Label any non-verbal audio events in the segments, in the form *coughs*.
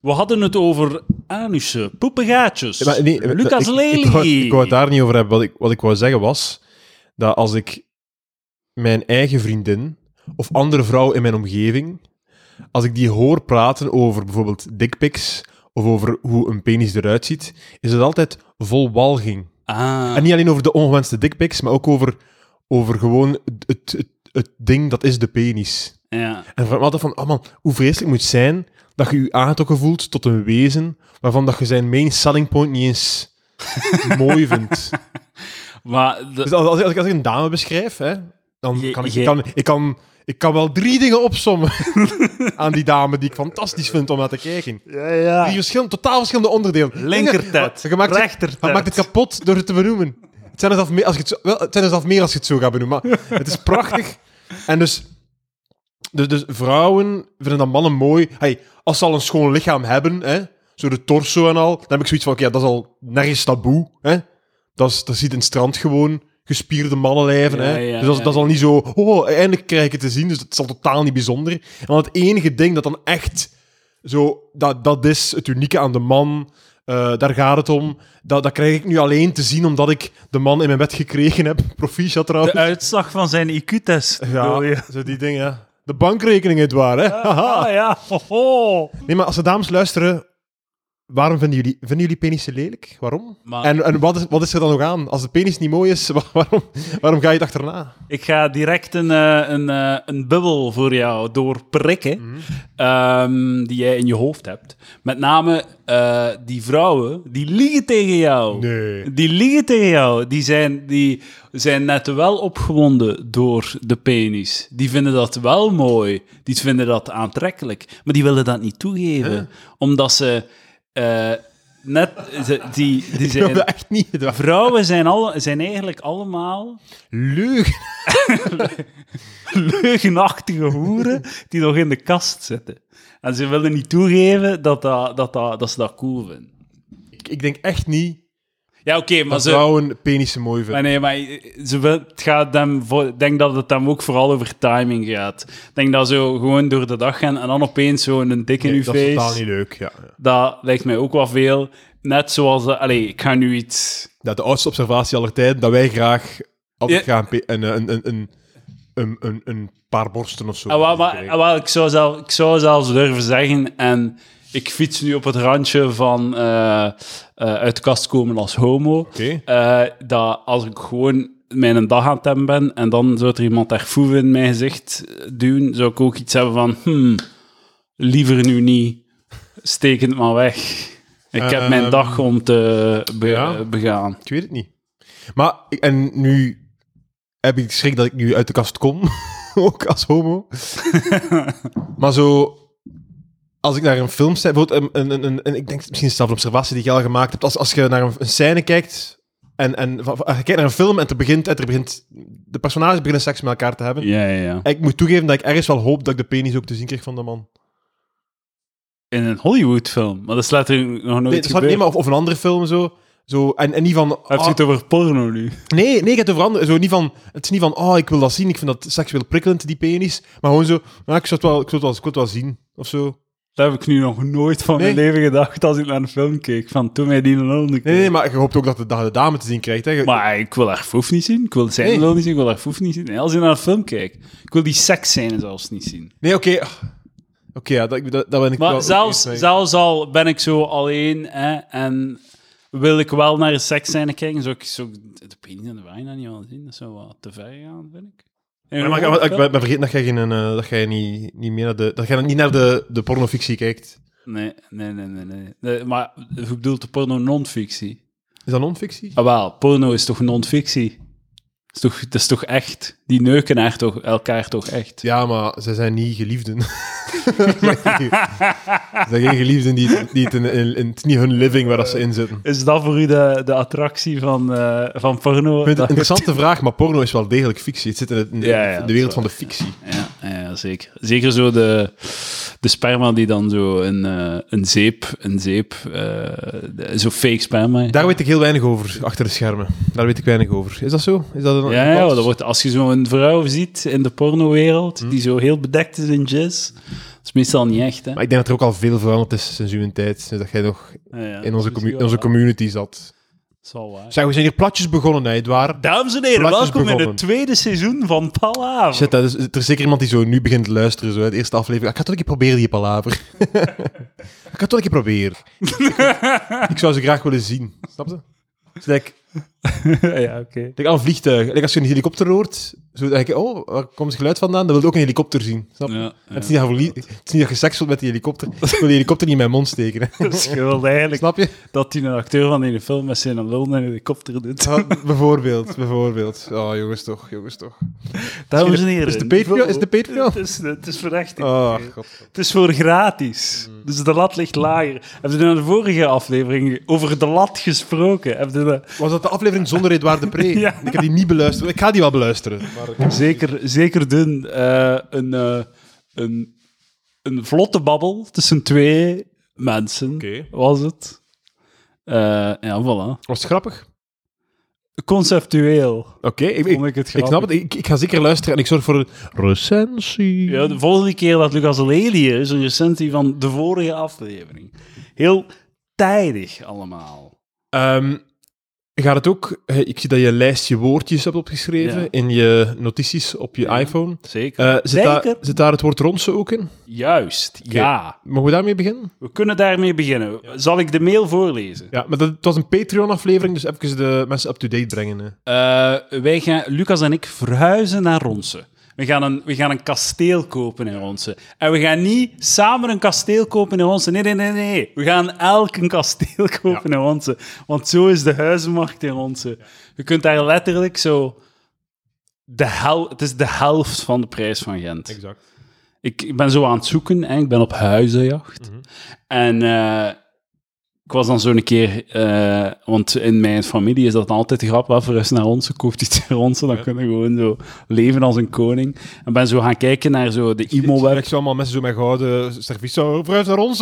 We hadden het over anussen, poepengaatjes. Ja, maar nee, Lucas ik, Lely. Ik, wou, ik wou het daar niet over hebben. Wat ik, wat ik wou zeggen was dat als ik mijn eigen vriendin of andere vrouw in mijn omgeving, als ik die hoor praten over bijvoorbeeld dickpics of over hoe een penis eruit ziet, is het altijd vol walging. Ah, En niet alleen over de ongewenste dickpics, maar ook over, over gewoon het, het, het, het ding dat is de penis. Ja. En van altijd van, oh man, hoe vreselijk moet het zijn dat je je aangetrokken voelt tot een wezen waarvan dat je zijn main selling point niet eens *laughs* mooi vindt. Maar de- Dus als, als, ik, als ik een dame beschrijf, hè, dan Je- kan ik, je- ik, kan, ik, kan, ik kan wel drie dingen opsommen *laughs* aan die dame die ik fantastisch vind om naar te kijken. ja, ja. Drie verschillende, totaal verschillende onderdelen. Het- rechtertet. je maakt het kapot door het te benoemen. Het zijn er zelfs meer als je het zo, wel, het zijn er zelfs meer als je het zo gaat benoemen. Maar het is prachtig. En dus, dus, dus vrouwen vinden dat mannen mooi. Hey, als ze al een schoon lichaam hebben, hè, zo de torso en al, dan heb ik zoiets van, oké, ja, dat is al nergens taboe. Hè. Dat, is, dat ziet in het strand gewoon gespierde mannenlijven. Ja, hè. ja, dus dat, ja, dat is al niet zo, oh, eindelijk krijg ik het te zien. Dus het is al totaal niet bijzonder. En dan het enige ding dat dan echt zo, dat, dat is het unieke aan de man. eh, daar gaat het om. Dat, dat krijg ik nu alleen te zien omdat ik de man in mijn bed gekregen heb. *laughs* Proficiat trouwens. De uitslag van zijn IQ-test. Ja, zo die dingen. De bankrekening het waar, hè? Ah ja. *laughs* Nee, maar als de dames luisteren, waarom vinden jullie, vinden jullie penissen lelijk? Waarom? Maar En, en wat, is, wat is er dan nog aan? Als de penis niet mooi is, *laughs* wa- waarom, waarom ga je het achterna? ik ga direct een, eh, een, eh, een bubbel voor jou doorprikken ehm, die jij in je hoofd hebt. Met name eh, die vrouwen, die liegen tegen jou. Nee. Die liegen tegen jou. Die zijn, die zijn net wel opgewonden door de penis. Die vinden dat wel mooi. Die vinden dat aantrekkelijk. Maar die willen dat niet toegeven. Omdat ze eh, net... Ze, die, die zijn, dat echt niet. Vrouwen zijn, al, zijn eigenlijk allemaal Leugen. leugenachtige hoeren die nog in de kast zitten. En ze willen niet toegeven dat, dat, dat, dat, dat ze dat cool vinden. Ik, ik denk echt niet Ja, oké, maar dat ze... vrouwen penissen mooi Maar vinden. nee, maar ze wil, het gaat hem voor, denk dat het hem ook vooral over timing gaat. Ik denk dat zo gewoon door de dag gaan en dan opeens zo een dik in Nee, uw dat is face. totaal niet leuk, ja. ja. Dat lijkt mij ook wel veel. Net zoals... de- Allee, ik ga nu iets... Dat de oudste observatie aller tijden, dat wij graag altijd Ja. gaan een, een, een, een, een, een, een paar borsten of zo. Ah, maar, ah, wel, ik, zou zelf, ik zou zelfs durven zeggen, en ik fiets nu op het randje van eh, uit de kast komen als homo, Oké. eh, dat als ik gewoon mijn dag aan het hebben ben en dan zou er iemand echt foeven in mijn gezicht duwen, zou ik ook iets hebben van, hmm, liever nu niet, steek het maar weg. Ik heb mijn Ehm, dag om te be- ja. begaan. Ik weet het niet. Maar, en nu heb ik schrik dat ik nu uit de kast kom. *laughs* ook als homo. *laughs* maar zo... Als ik naar een film... Bijvoorbeeld, een, een, een, een- ik denk misschien zelf een observatie die je al gemaakt hebt. Als, als je naar een, een scène kijkt... En, en je kijkt naar een film en er begint, en er begint... De personages beginnen seks met elkaar te hebben. Ja, ja, ja. Ik moet toegeven dat ik ergens wel hoop dat ik de penis ook te zien krijg van de man. In een Hollywood-film, maar dat slaat er nog nooit Nee, nee, maar of, of een andere film zo. zo en, en niet van... Heb je ah, het over porno nu? Nee, nee, ik heb het over andere. Zo niet van, het is niet van, oh, ik wil dat zien, ik vind dat seksueel prikkelend, die penis. Maar gewoon zo, nou, ik zou het wel, ik zou het wel, ik wil het wel zien, of zo. Dat heb ik nu nog nooit van mijn leven gedacht als ik naar een film keek. Van, toen mij die lul niet Nee, nee, maar je hoopt ook dat de, dat de dame te zien krijgt. Hè. Maar ik wil haar foef niet zien. Ik wil zijn Nee. lul niet zien. Ik wil haar foef niet zien. Nee, als je naar een film kijkt. Ik wil die seksscène zelfs niet zien. Nee, oké. Oké, ja, dat, dat, dat ben ik Maar wel zelfs, zelfs al ben ik zo alleen hè, en wil ik wel naar een seksscène kijken, zou ik zo de penis en de vagina niet wel zien. Dat zou wat te ver gaan, vind ik. En Ja, maar, ik- ik ben vergeten dat jij, geen, eh, dat jij niet, niet meer naar de, dat jij niet naar de, de pornofictie kijkt. Nee, nee, nee, nee, nee. Nee, Maar hoe bedoelt de porno non-fictie? Is dat non-fictie? Ah, wel, porno is toch non-fictie? Dat is toch, dat is toch echt? Die neuken elkaar toch, elkaar toch echt? Ja, maar ze zijn niet geliefden. *laughs* ze zijn geen geliefden die, die het in, in, in- het is niet hun living waar dat ze in zitten. Is dat voor u de, de attractie van, eh, van porno? Ik vind het Dat- een interessante vraag, maar porno is wel degelijk fictie. Het zit in, het- in de, Ja, ja, in de wereld van de fictie. Ja. ja, zeker. Zeker zo de, de sperma die dan zo een, eh, een zeep, een zeep, eh, zo fake sperma. Daar weet ik heel weinig over, achter de schermen. Daar weet ik weinig over. Is dat zo? Is dat ja, ja, dat wordt, als je zo'n vrouw ziet in de pornowereld, die zo heel bedekt is in jizz, dat is meestal niet echt, hè. Maar ik denk dat er ook al veel veranderd is sinds uw tijd. Sinds dat jij nog Ja, ja, in onze, dat is commu- wel onze waar. community zat. Dat is wel waar. Zeg, we zijn hier platjes begonnen, hè, Edouard. Dames en heren, Platjes welkom in begonnen. het tweede seizoen van Palaver. Shit, dat is, er is zeker iemand die zo nu begint te luisteren, zo, de eerste aflevering. Ik ga toch een keer proberen, die palaver. *laughs* ik ga toch een keer proberen. *laughs* ik zou ze graag willen zien. Snap je? Het is like, *laughs* ja, oké. like aan een vliegtuig. Like als je een helikopter hoort, zo denk je, oh, waar komt het geluid vandaan? Dan wil je ook een helikopter zien. Snap je? Ja, Het, is niet dat je het is niet dat je seks wilt met die helikopter. Ik wil die helikopter niet in mijn mond steken. *laughs* wilde eigenlijk Snap je? dat hij een acteur van die film met zijn lul naar een helikopter doet. Ja, bijvoorbeeld, bijvoorbeeld. Oh, jongens toch, jongens toch. Dames en heren. Is de Patreon? Is de Patreon? Het is, het is voor echt. Oh, god. Het is voor gratis. Dus de lat ligt lager. Heb je in de vorige aflevering over de lat gesproken? Heb je dat- Was dat de aflevering zonder Edouard de Pre? *laughs* Ja. Ik heb die niet beluisterd. Ik ga die wel beluisteren. Maar Zeker, zeker doen. eh, een, eh, een, een vlotte babbel tussen twee mensen Oké. was het. Eh, ja, voilà. Was het grappig? Conceptueel Oké, ik, ik, vond ik het ik grappig. snap het. Ik, ik ga zeker luisteren en ik zorg voor een recensie. Ja, de volgende keer dat Lucas Lely is, een recensie van de vorige aflevering. Heel tijdig allemaal. Ehm, gaat het ook... Ik zie dat je een lijstje woordjes hebt opgeschreven Ja. in je notities op je Ja. iPhone. Zeker. Eh, zit, daar, Zeker. zit daar het woord ronsen ook in? Juist, ja. Mogen we daarmee beginnen? We kunnen daarmee beginnen. Zal ik de mail voorlezen? Ja, maar dat, het was een Patreon-aflevering, dus even de mensen up-to-date brengen. Hè. Eh, wij gaan, Lucas en ik verhuizen naar Ronsen. We gaan, een, we gaan een kasteel kopen in Ronsen. En we gaan niet samen een kasteel kopen in Ronsen. Nee, nee, nee, nee. We gaan elk een kasteel *laughs* kopen in Ronsen. Want zo is de huizenmarkt in Ronsen. Je kunt daar letterlijk zo... De hel, het is de helft van de prijs van Gent. Exact. Ik, ik ben zo aan het zoeken en ik ben op huizenjacht. En eh, ik was dan zo een keer, eh, want in mijn familie is dat altijd de grap, wel verhuis naar ons, koopt iets *laughs* naar ons, dan kunnen we gewoon zo leven als een koning. En ben zo gaan kijken naar zo de imo-web. Ik zie allemaal mensen zo met gouden servies. Zo, verhuis naar ons.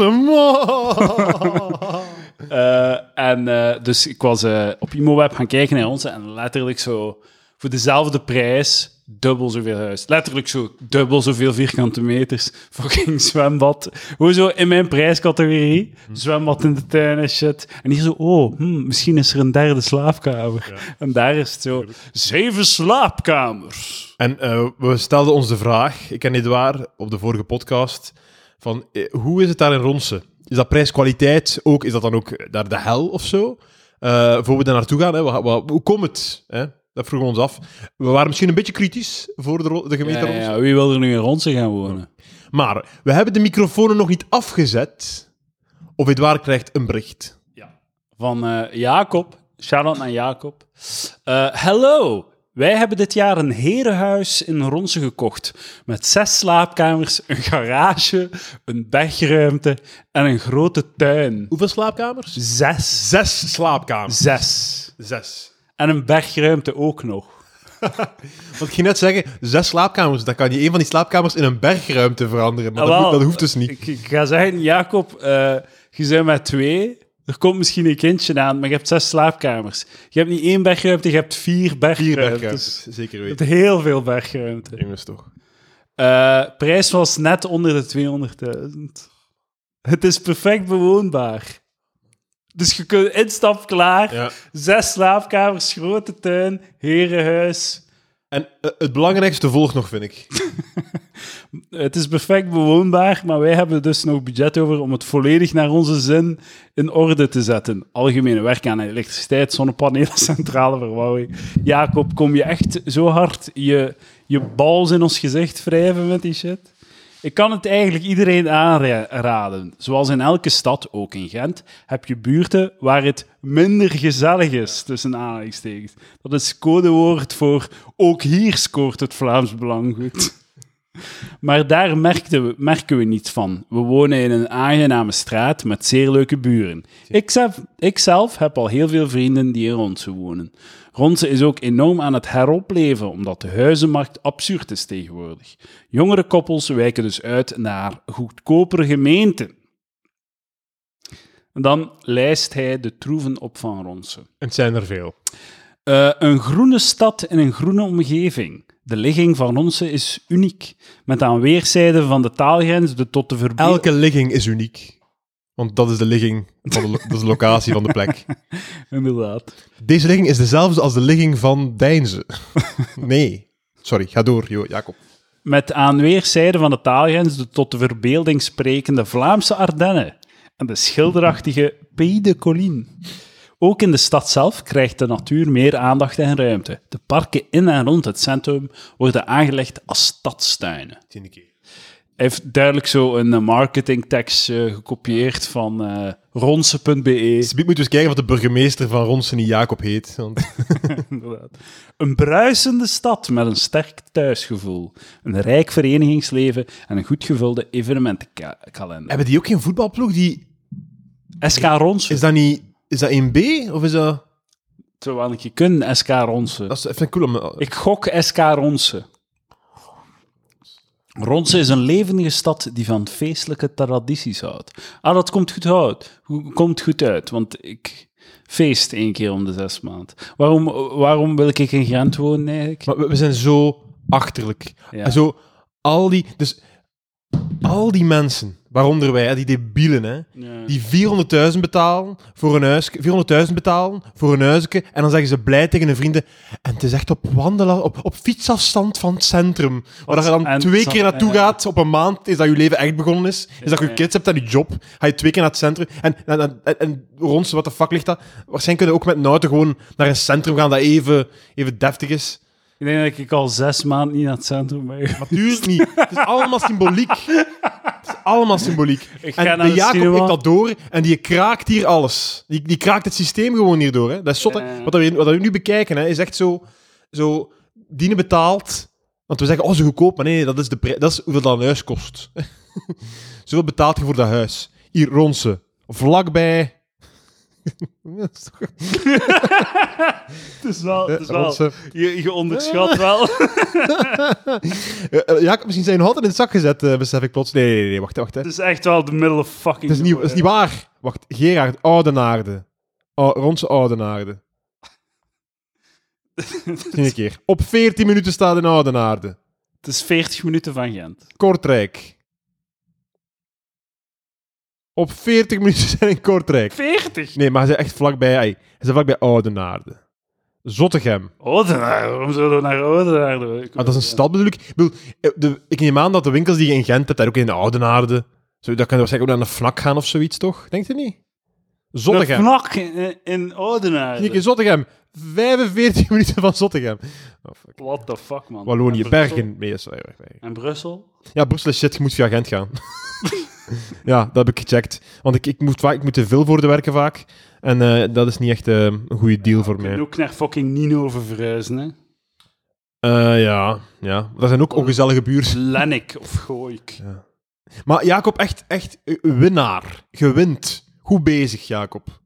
En eh, dus ik was eh, op ImoWeb gaan kijken naar ons en letterlijk zo voor dezelfde prijs dubbel zoveel huis. Letterlijk zo dubbel zoveel vierkante meters. Fucking zwembad. Hoe zo in mijn prijscategorie. Zwembad in de tuin en shit. En hier zo, oh, hm, misschien is er een derde slaapkamer. En daar is het zo, zeven slaapkamers. En eh, we stelden ons de vraag, ik en Edouard, op de vorige podcast, van eh, hoe is het daar in Ronsen? Is dat prijs-kwaliteit ook? Is dat dan ook daar de hel of zo? Eh voor we daar naartoe gaan, hè? Wa- wa- hoe komt het? Hè? Dat vroegen we ons af. We waren misschien een beetje kritisch voor de, de gemeente Ja, Ronsen. ja, wie wil er nu in Ronsen gaan wonen? Maar we hebben de microfoons nog niet afgezet. Of Edouard krijgt een bericht. van eh, Jacob. Shout-out naar Jacob. Eh, Hello, wij hebben dit jaar een herenhuis in Ronsen gekocht. Met zes slaapkamers, een garage, een bergruimte en een grote tuin. Hoeveel slaapkamers? Zes. Zes slaapkamers. Zes. Zes. En een bergruimte ook nog. *laughs* Want ik ging net zeggen, zes slaapkamers. Dan kan je een van die slaapkamers in een bergruimte veranderen. Maar Ah, dat, wel. moet- dat hoeft dus niet. Ik, ik ga zeggen, Jacob, eh, je bent met twee. Er komt misschien een kindje aan, maar je hebt zes slaapkamers. Je hebt niet één bergruimte, je hebt vier Vier bergruimtes. bergruimtes, zeker Je weten. hebt heel veel bergruimte. Jongens toch. Eh, prijs was net onder de 200.000. Het is perfect bewoonbaar. Dus je kunt instap klaar. Ja. Zes slaapkamers, grote tuin, herenhuis. En eh, het belangrijkste volgt nog, vind ik. *laughs* Het is perfect bewoonbaar, maar wij hebben dus nog budget over om het volledig naar onze zin in orde te zetten. Algemene werk aan elektriciteit, zonnepanelen, *laughs* centrale verwarming. Jacob, kom je echt zo hard je, je bals in ons gezicht wrijven met die shit? Ik kan het eigenlijk iedereen aanraden. Zoals in elke stad, ook in Gent, heb je buurten waar het minder gezellig is, tussen aanhalingstekens. Dat is codewoord voor ook hier scoort het Vlaams Belang goed. Maar daar merkten we, merken we niets van. We wonen in een aangename straat met zeer leuke buren. Ik zelf, ik zelf heb al heel veel vrienden die in Ronse wonen. Ronse is ook enorm aan het heropleven, omdat de huizenmarkt absurd is tegenwoordig. Jongere koppels wijken dus uit naar goedkopere gemeenten. En dan lijst hij de troeven op van Ronse. Het zijn er veel. Uh, een groene stad in een groene omgeving. De ligging van Ronse is uniek. Met aan weerszijden van de taalgrens de tot de verbeelding... Elke ligging is uniek. Want dat is de ligging, van de, dat is de locatie van de plek. *laughs* Inderdaad. Deze ligging is dezelfde als de ligging van Deinze. *laughs* nee. Sorry, ga door, Jacob. Met aan weerszijden van de taalgrens de tot de verbeelding sprekende Vlaamse Ardennen en de schilderachtige Pays de Colline. Ook in de stad zelf krijgt de natuur meer aandacht en ruimte. De parken in en rond het centrum worden aangelegd als stadstuinen. Hij heeft duidelijk zo een marketingtekst uh, gekopieerd van uh, ronse.be. Dus moeten we eens kijken wat de burgemeester van Ronse niet Jacob heet. Want... *laughs* *laughs* een bruisende stad met een sterk thuisgevoel, een rijk verenigingsleven en een goed gevulde evenementenkalender. Hebben die ook geen voetbalploeg die... SK Ronse. Is dat niet is dat 1B of is dat... Terwijl ik je kunnen, SK Ronse. Dat is even cool om... Ik gok SK Ronse. Ronse is een levendige stad die van feestelijke tradities houdt. Ah, dat komt goed uit. Komt goed uit, want ik feest één keer om de zes maand. Waarom, waarom wil ik in Gent wonen eigenlijk? Maar we zijn zo achterlijk. Ja. En zo, al die... Dus al die mensen Waaronder wij, die debielen, hè, die 400.000 betalen voor een huis, 400.000 betalen voor een huisje, en dan zeggen ze blij tegen hun vrienden. En het is echt op wandelen, op, op fietsafstand van het centrum. Waar je dan twee keer naartoe gaat op een maand, is dat je leven echt begonnen is. Is dat je kids hebt en je job. Ga je twee keer naar het centrum. En, en, en, en rond wat de fuck ligt dat? Waarschijnlijk kunnen ook met een auto gewoon naar een centrum gaan dat even, even deftig is. Ik denk dat ik al zes maanden niet naar het centrum ben. Natuurlijk niet. Het is allemaal symboliek. Het is allemaal symboliek. en de Jacob heeft dat door en die kraakt hier alles. Die, die kraakt het systeem gewoon hierdoor. Hè. Dat is zot, wat, we, wat we nu bekijken, hè, is echt zo... zo dienen betaald... Want we zeggen, oh, zo goedkoop. Maar nee, dat is, de dat is hoeveel dat een huis kost. *laughs* Zoveel betaalt je voor dat huis. Hier, Ronse. Vlakbij *laughs* *laughs* het is wel, het is wel je, je onderschat *laughs* wel. Eh, Jacob, misschien zijn je altijd in het zak gezet, uh, besef ik plots. Nee, nee, nee, wacht, wacht. Hè. Het is echt wel de middle of fucking... Het is, niet, het is niet waar. Wacht, Gerard, Oudenaarde. Oh, rondse Oudenaarde. Een keer. Op 14 minuten staat in Oudenaarde. Het is 40 minuten van Gent. Kortrijk. Op 40 minuten *laughs* zijn in Kortrijk. 40? Nee, maar hij is echt vlakbij, hij is vlakbij Oudenaarde. Zottegem. Oudenaarde? Waarom zouden we naar Oudenaarde? Maar ah, dat is een stad bedoel ik. Ik, bedoel, eh, de, ik neem aan dat de winkels die je in Gent hebt, daar ook in Oudenaarde. Zo, dat kan waarschijnlijk ook naar een fnak gaan of zoiets, toch? Denkt u niet? Zottegem. Een fnak in, in Oudenaarde? Kijk, in Zottegem. 45 *laughs* minuten van Zottegem. Oh, fuck. What the fuck, man. Wallonië, Bergen, meestal. En Brussel? Ja, Brussel is shit, je moet via Gent gaan. *laughs* *laughs* ja, dat heb ik gecheckt. Want ik, ik, moet, ik moet te veel voor de werken vaak. En uh, dat is niet echt uh, een goede deal voor mij. En ook naar fucking Nino verhuizen, hè? Uh, ja, ja. Dat zijn ook ongezellige buurten. *laughs* Lennik of Gooik. Ja. Maar Jacob, echt, echt winnaar. Gewint. Goed bezig, Jacob.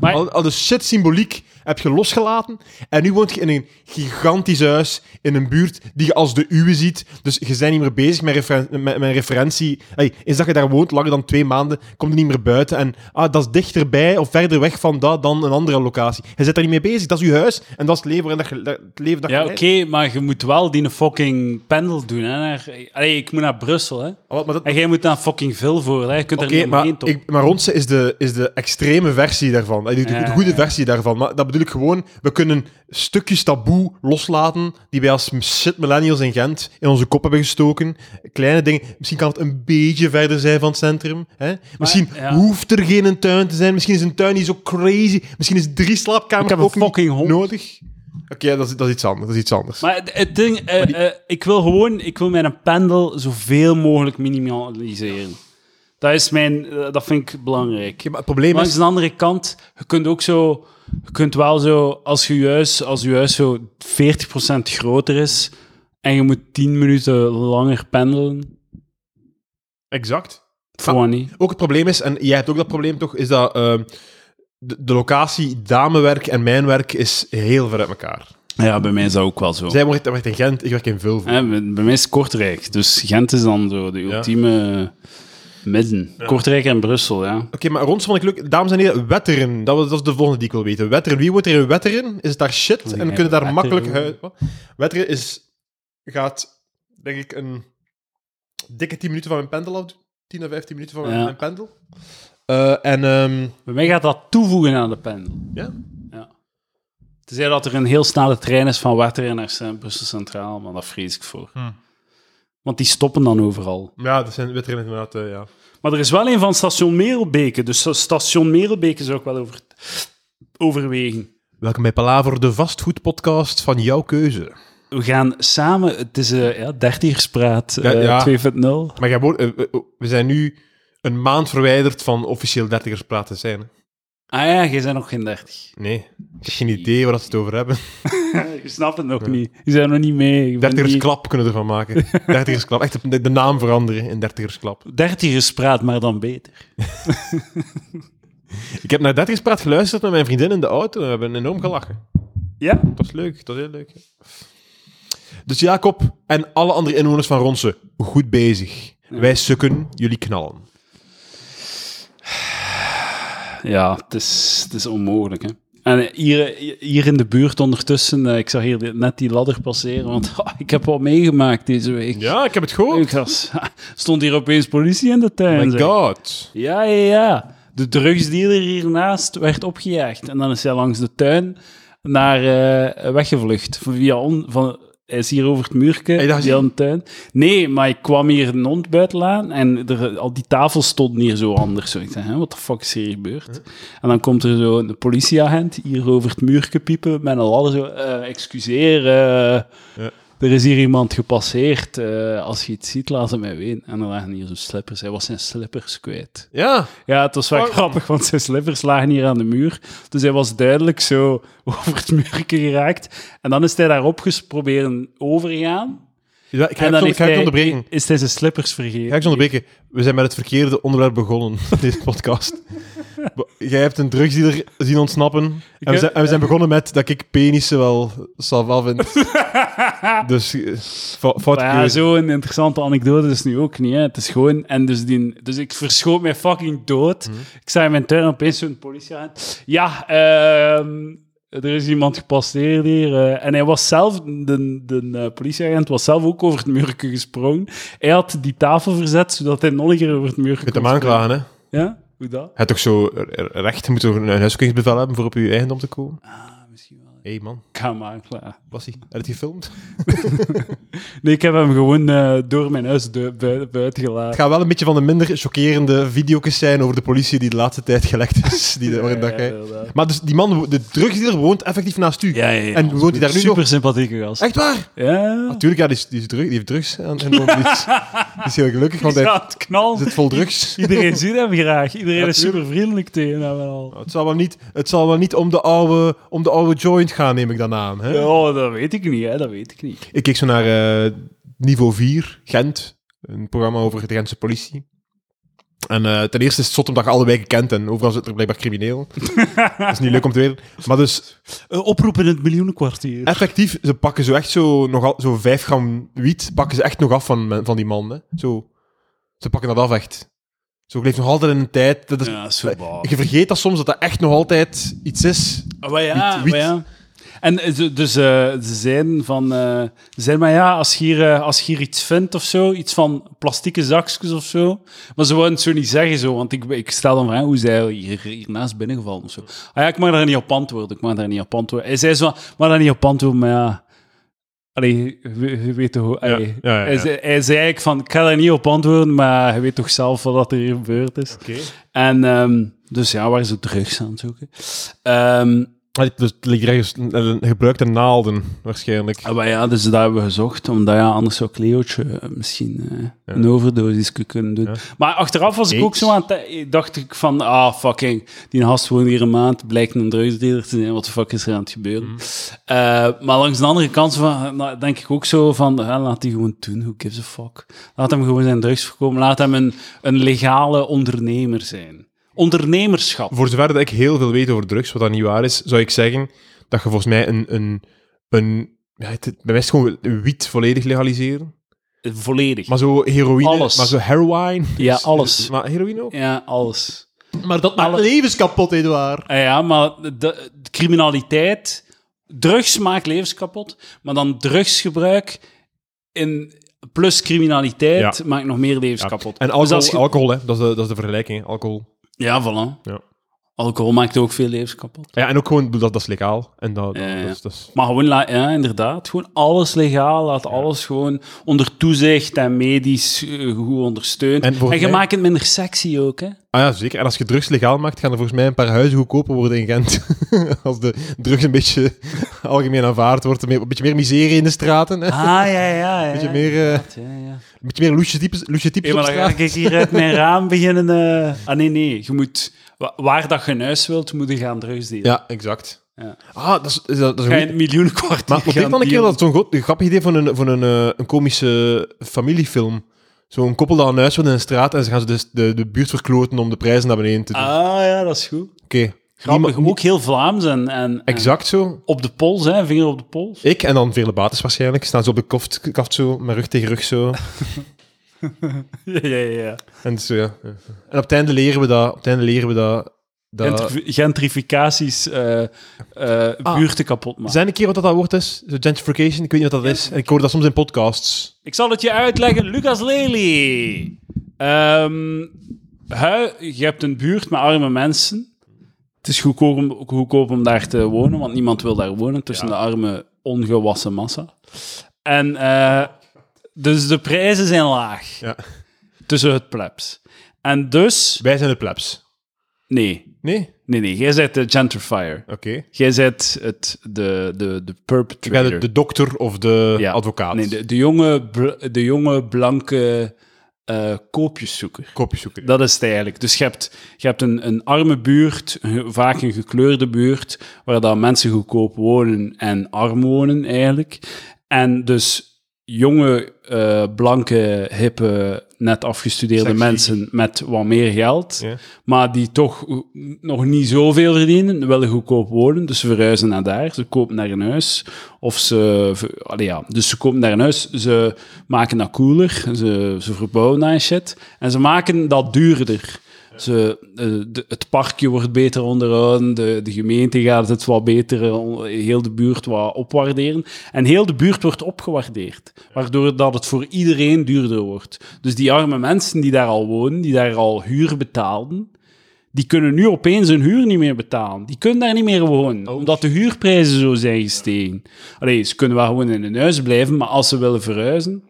Maar... Al, al de shit symboliek heb je losgelaten. En nu woont je in een gigantisch huis, in een buurt die je als de uwe ziet. Dus je bent niet meer bezig met, referen met, met referentie. Hey, eens dat je daar woont, langer dan twee maanden, komt je niet meer buiten. En ah, dat is dichterbij of verder weg van dat dan een andere locatie. Je zit daar niet mee bezig. Dat is je huis en dat is het leven, en dat je, het leven dat Ja, oké, maar je moet wel die fucking pendel doen. Hè, naar, allee, ik moet naar Brussel, hè. Oh, maar dat... En jij moet daar fucking veel voor, hè. Je kunt er niet maar, ik, maar Ronse is de, is de extreme versie daarvan. De, de, de goede versie daarvan. Maar dat bedoel gewoon, we kunnen stukjes taboe loslaten die wij als shit millennials in Gent in onze kop hebben gestoken. Kleine dingen. Misschien kan het een beetje verder zijn van het centrum. Hè? Misschien hoeft er geen tuin te zijn. Misschien is een tuin niet zo crazy. Misschien is drie slaapkamers ook niet hond. nodig. Oké, dat, is, dat is iets anders. Dat is iets anders. Maar het ding, uh, uh, ik wil gewoon, ik wil mijn pendel zoveel mogelijk minimaliseren. Dat is mijn, uh, dat vind ik belangrijk. Ja, maar het probleem maar is... aan de andere kant, je kunt ook zo je kunt wel zo, als je huis, als je huis zo 40% groter is, En je moet tien minuten langer pendelen. Exact. Funny. Ook het probleem is, en jij hebt ook dat probleem toch, is dat ehm, de, de locatie damewerk en mijn werk is heel ver uit elkaar. Ja, bij mij is dat ook wel zo. Zij werkt, werkt in Gent, ik werk in Vulvo. Hè, bij bij mij is het Kortrijk. Dus Gent is dan zo de ultieme midden. Kortrijk en Brussel, ja. Oké, maar rond vond ik leuk. Dames en heren, Wetteren. Dat, was, dat is de volgende die ik wil weten. Wetteren. Wie woont er in Wetteren? Is het daar shit? En heb kunnen daar Wetteren. makkelijk huis... Wat? Wetteren is... Gaat, denk ik, een dikke 10 minuten van mijn pendel af. 10 à 15 minuten van mijn, Ja. mijn pendel. Eh, en... ehm, Bij mij gaat dat toevoegen aan de pendel. ja? Ja. Tenzij dat er een heel snelle trein is van Wetteren naar Cent- Brussel Centraal, maar dat vrees ik voor. Hm. Want die stoppen dan overal. Ja, dat zijn Wetteren inderdaad, eh, ja. Maar er is wel een van station Merelbeke, dus station Merelbeke zou ik wel over, overwegen. Welkom bij Palaver, de vastgoedpodcast van jouw keuze. We gaan samen, het is een ja, dertigerspraat Ja, eh, ja. 2.0. Maar jij eh, eh, we zijn nu een maand verwijderd van officieel dertigerspraat te zijn. Hè? Ah ja, jij bent nog geen 30. Nee, ik heb geen idee waar ze het over hebben. *laughs* Je snapt het nog niet. Je zijn nog niet mee. Ben niet- Dertigersklap kunnen we ervan maken. *laughs* Dertigersklap. Echt de, de naam veranderen in dertigersklap. Dertigerspraat, maar dan beter. *laughs* Ik heb naar dertigerspraat geluisterd met mijn vriendin in de auto en we hebben enorm gelachen. Ja? Dat was leuk, dat was heel leuk. Dus Jacob en alle andere inwoners van Ronse, goed bezig. Wij sukken, jullie knallen. Ja, het is, het is onmogelijk. Hè. En hier, hier in de buurt ondertussen, eh, ik zag hier net die ladder passeren, want ah, *laughs* ik heb wat meegemaakt deze week. Ja, ik heb het gehoord. Was, *laughs* stond hier opeens politie in de tuin. Oh my zeg. god. Ja, ja, ja. De drugsdealer hiernaast werd opgejaagd. En dan is hij langs de tuin naar eh, weggevlucht. Via on, van, is hier over het muurke, gezien? een tuin. Nee, maar ik kwam hier een hond buiten aan en er, al die tafels stonden hier zo anders. Zo. Ik zei, wat de fuck is hier gebeurd? En dan komt er zo een politieagent hier over het muurke piepen met een ladder zo, eh, excuseer, eh, Ja. Er is hier iemand gepasseerd. eh, als je iets ziet, laat het mij weten. En dan lagen hier zo slippers. Hij was zijn slippers kwijt. Ja, Ja, het was wel Oh. grappig, want zijn slippers lagen hier aan de muur. Dus hij was duidelijk zo *laughs* over het muurke geraakt. En dan is hij daarop proberen overgaan. Ja, ik ga, onderbreken. is zijn slippers vergeten. Ga ik onderbreken? We zijn met het verkeerde onderwerp begonnen, *laughs* deze podcast. Jij hebt een drugsdealer zien ontsnappen. En we, zijn, en we zijn begonnen met dat ik penissen wel salva vind. *laughs* dus eh, fou- foute Maar ja, zo'n interessante anekdote is nu ook niet. Hè. Het is gewoon... En dus, die, dus ik verschoot mij fucking dood. Mhm. Ik sta in mijn tuin en opeens zo'n politieagent. Ja, ehm, er is iemand gepasseerd hier. eh, en hij was zelf... De, de eh, politieagent was zelf ook over het muurke gesprongen. Hij had die tafel verzet, zodat hij nog een keer over het muurke Je kunt hem kon aanklagen, hè. Ja? Hoe dat? Hij had toch zo recht, je moet toch een huiszoekingsbevel hebben voor op je eigendom te komen? Ah. Hé hey man, ga hem aanklagen. was hij? Heb je het gefilmd? *laughs* Nee, ik heb hem gewoon eh, door mijn huis buiten Het gelaten. gaat wel een beetje van de minder chockerende video's zijn over de politie die de laatste tijd gelekt is. *laughs* Die Ja. Maar dus die man, de drugsdealer, woont effectief naast u. Ja, ja, ja. En woont hij daar nu Super nog? sympathieke gast. Echt waar? Ja. Natuurlijk, ja, die, is, die, is drug, die heeft drugs. aan- En, die, is, die is heel gelukkig, want *laughs* hij zit vol drugs. Iedereen ziet hem graag. Iedereen Ja, is super vriendelijk tegen hem al. Het zal wel niet, het zal wel niet om, de oude, om de oude joint gaan, neem ik dan aan. Hè? Oh, dat weet ik niet, hè. Dat weet ik niet. Ik keek zo naar eh, Niveau 4, Gent. Een programma over de Gentse politie. En eh, ten eerste is het zot omdat je alle wijken kent en overal zit er blijkbaar crimineel. *laughs* dat is niet leuk om te weten. Maar dus Uh, oproep in het miljoenenkwartier. effectief, ze pakken zo echt zo, nogal, zo 5 gram wiet, pakken ze echt nog af van, van die man. Hè? Zo, ze pakken dat af echt. Zo leeft nog altijd in een tijd. Dat is, Ja, zo waar. je vergeet dat soms dat dat echt nog altijd iets is. Ah, Maar ja, Wiet, wiet. maar ja. En eh, dus eh, ze zeiden van... eh, ze zeiden, maar ja, als je, hier, eh, als je hier iets vindt of zo, iets van plastieke zakjes of zo, maar ze wouden het zo niet zeggen zo, want ik, ik stel dan vragen, hoe hij hier, hiernaast binnengevallen of zo? Ah ja, ik mag daar niet op antwoorden, ik mag daar niet op antwoorden. Hij zei zo, van, maar daar niet op antwoorden, maar ja... Allee, je, weet toch... hoe- Ja, allee, ja, ja, Hij, zei, hij zei eigenlijk van, ik ga daar niet op antwoorden, maar je weet toch zelf wat er hier gebeurd is. Oké. En ehm, dus ja, waar ze drugs aan het zoeken. Ehm, Ah, Dus het ligt ergens een gebruikte naalden, waarschijnlijk. Ah, maar ja, dus dat hebben we gezocht, omdat ja, anders zou Cleootje eh, misschien eh, een overdosis kunnen doen. Ja. Maar achteraf was ik ook zo aan het... Dacht ik van, ah, fucking, die gast woont hier een maand, blijkt een drugsdealer te zijn, wat de fuck is er aan het gebeuren? Eh, maar langs de andere kant van, nou, denk ik ook zo van, laat die gewoon doen, who gives a fuck? Laat hem gewoon zijn drugs verkopen, laat hem een, een legale ondernemer zijn. Ondernemerschap. Voor zover dat ik heel veel weet over drugs, wat dat niet waar is, zou ik zeggen dat je volgens mij een... een, een ja, het, bij mij is het gewoon wiet volledig legaliseren. Volledig. Maar zo heroïne, Alles. maar zo heroïne. Ja, alles. *laughs* Maar heroïne ook? Ja, alles. Maar dat maakt Alle- levens kapot, Edouard. Ah ja, maar de, de criminaliteit, drugs maakt levens kapot, maar dan drugsgebruik in, plus criminaliteit Ja. maakt nog meer levens Ja. kapot. En Dus alcohol, je- alcohol hè. Dat, is de, dat is de vergelijking. hè. Alcohol. Ja, voilà. Ja. Alcohol maakt ook veel levens kapot. Ja, en ook gewoon, dat, dat is legaal. En dat, dat, Ja, is... Maar gewoon, ja, inderdaad, gewoon alles legaal, laat alles gewoon onder toezicht en medisch eh, goed ondersteund. En je mij- maakt het minder sexy ook, hè? Ah ja, zeker. En als je drugs legaal maakt, gaan er volgens mij een paar huizen goedkoper worden in Gent. *laughs* als de drugs een beetje *laughs* algemeen aanvaard wordt. Een beetje meer miserie in de straten. Hè? Ah, ja, ja. ja. Beetje meer, eh. Een beetje meer loesje types, loesje types maar dan ga ik hier uit mijn raam beginnen. eh. Ah, nee, nee. Je moet, wa- waar dat je een huis wilt, moet je gaan drugs delen. Ja, exact. Ja. Ah, dat is, is dat, dat is een een miljoenenkwartier Maar ik dan een keer dat zo'n grappig idee van een, van een, eh, een komische familiefilm. Zo'n koppel dat een huis wordt in een straat en ze gaan ze dus de, de buurt verkloten om de prijzen naar beneden te doen. Ah, ja, dat is goed. Oké. Grappig. Ook heel Vlaams en, en, Exact zo. op de pols, hè. Vinger op de pols. Ik en dan vele bates waarschijnlijk. Staan ze op de kaft zo, met rug tegen rug zo. *laughs* *laughs* ja, ja, ja. En, zo, ja. en op het einde leren we dat. Op het einde leren we dat. dat... Gentrifi- gentrificaties eh eh, Ah. buurten kapot maken. Zijn een keer wat dat, dat woord is? Gentrification, ik weet niet wat dat is. En ik hoor dat soms in podcasts. Ik zal het je uitleggen, Lucas Lely. Ehm, hui- je hebt een buurt met arme mensen. Het is goedkoop om, goedkoop om daar te wonen, want niemand wil daar wonen tussen de arme, ongewassen massa. En eh, dus de prijzen zijn laag Ja. tussen het plebs. En dus, Wij zijn de plebs. nee, Nee? nee, nee, jij bent de gentrifier. Oké. Jij bent het, de, de, de Ik perpetrator. de, de dokter of de Ja. advocaat. Nee, de, de, jonge, bl- de jonge, blanke eh koopjeszoeker. Kopjeszoeker. Dat is het eigenlijk. Dus je hebt, je hebt een, een arme buurt, een- vaak een gekleurde buurt, waar dan mensen goedkoop wonen en arm wonen eigenlijk. En dus jonge, eh, blanke, hippe, net afgestudeerde Sexy. mensen met wat meer geld, maar die toch nog niet zoveel verdienen, willen goedkoop wonen. Dus ze verhuizen naar daar, ze kopen daar een huis. Of ze, allee ja, dus ze kopen daar een huis, ze maken dat cooler, ze, ze verbouwen dat shit. En ze maken dat duurder. Ze, eh, de, het parkje wordt beter onderhouden, de, de gemeente gaat het wat beter, eh, heel de buurt wat opwaarderen. En heel de buurt wordt opgewaardeerd, waardoor dat het voor iedereen duurder wordt. Dus die arme mensen die daar al wonen, die daar al huur betaalden, die kunnen nu opeens hun huur niet meer betalen. Die kunnen daar niet meer wonen, omdat de huurprijzen zo zijn gestegen. Allee, ze kunnen wel gewoon in hun huis blijven, maar als ze willen verhuizen,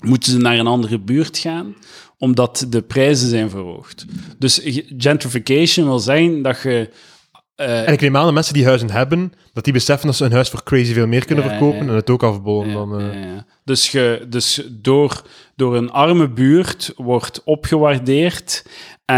moeten ze naar een andere buurt gaan, omdat de prijzen zijn verhoogd. Dus gentrification wil zeggen dat je... eh, En ik neem aan dat mensen die huizen hebben, dat die beseffen dat ze een huis voor crazy veel meer kunnen Ja, verkopen ja. en het ook afbouwen. Ja, dan, eh. ja, ja. Dus, je, dus door, door een arme buurt wordt opgewaardeerd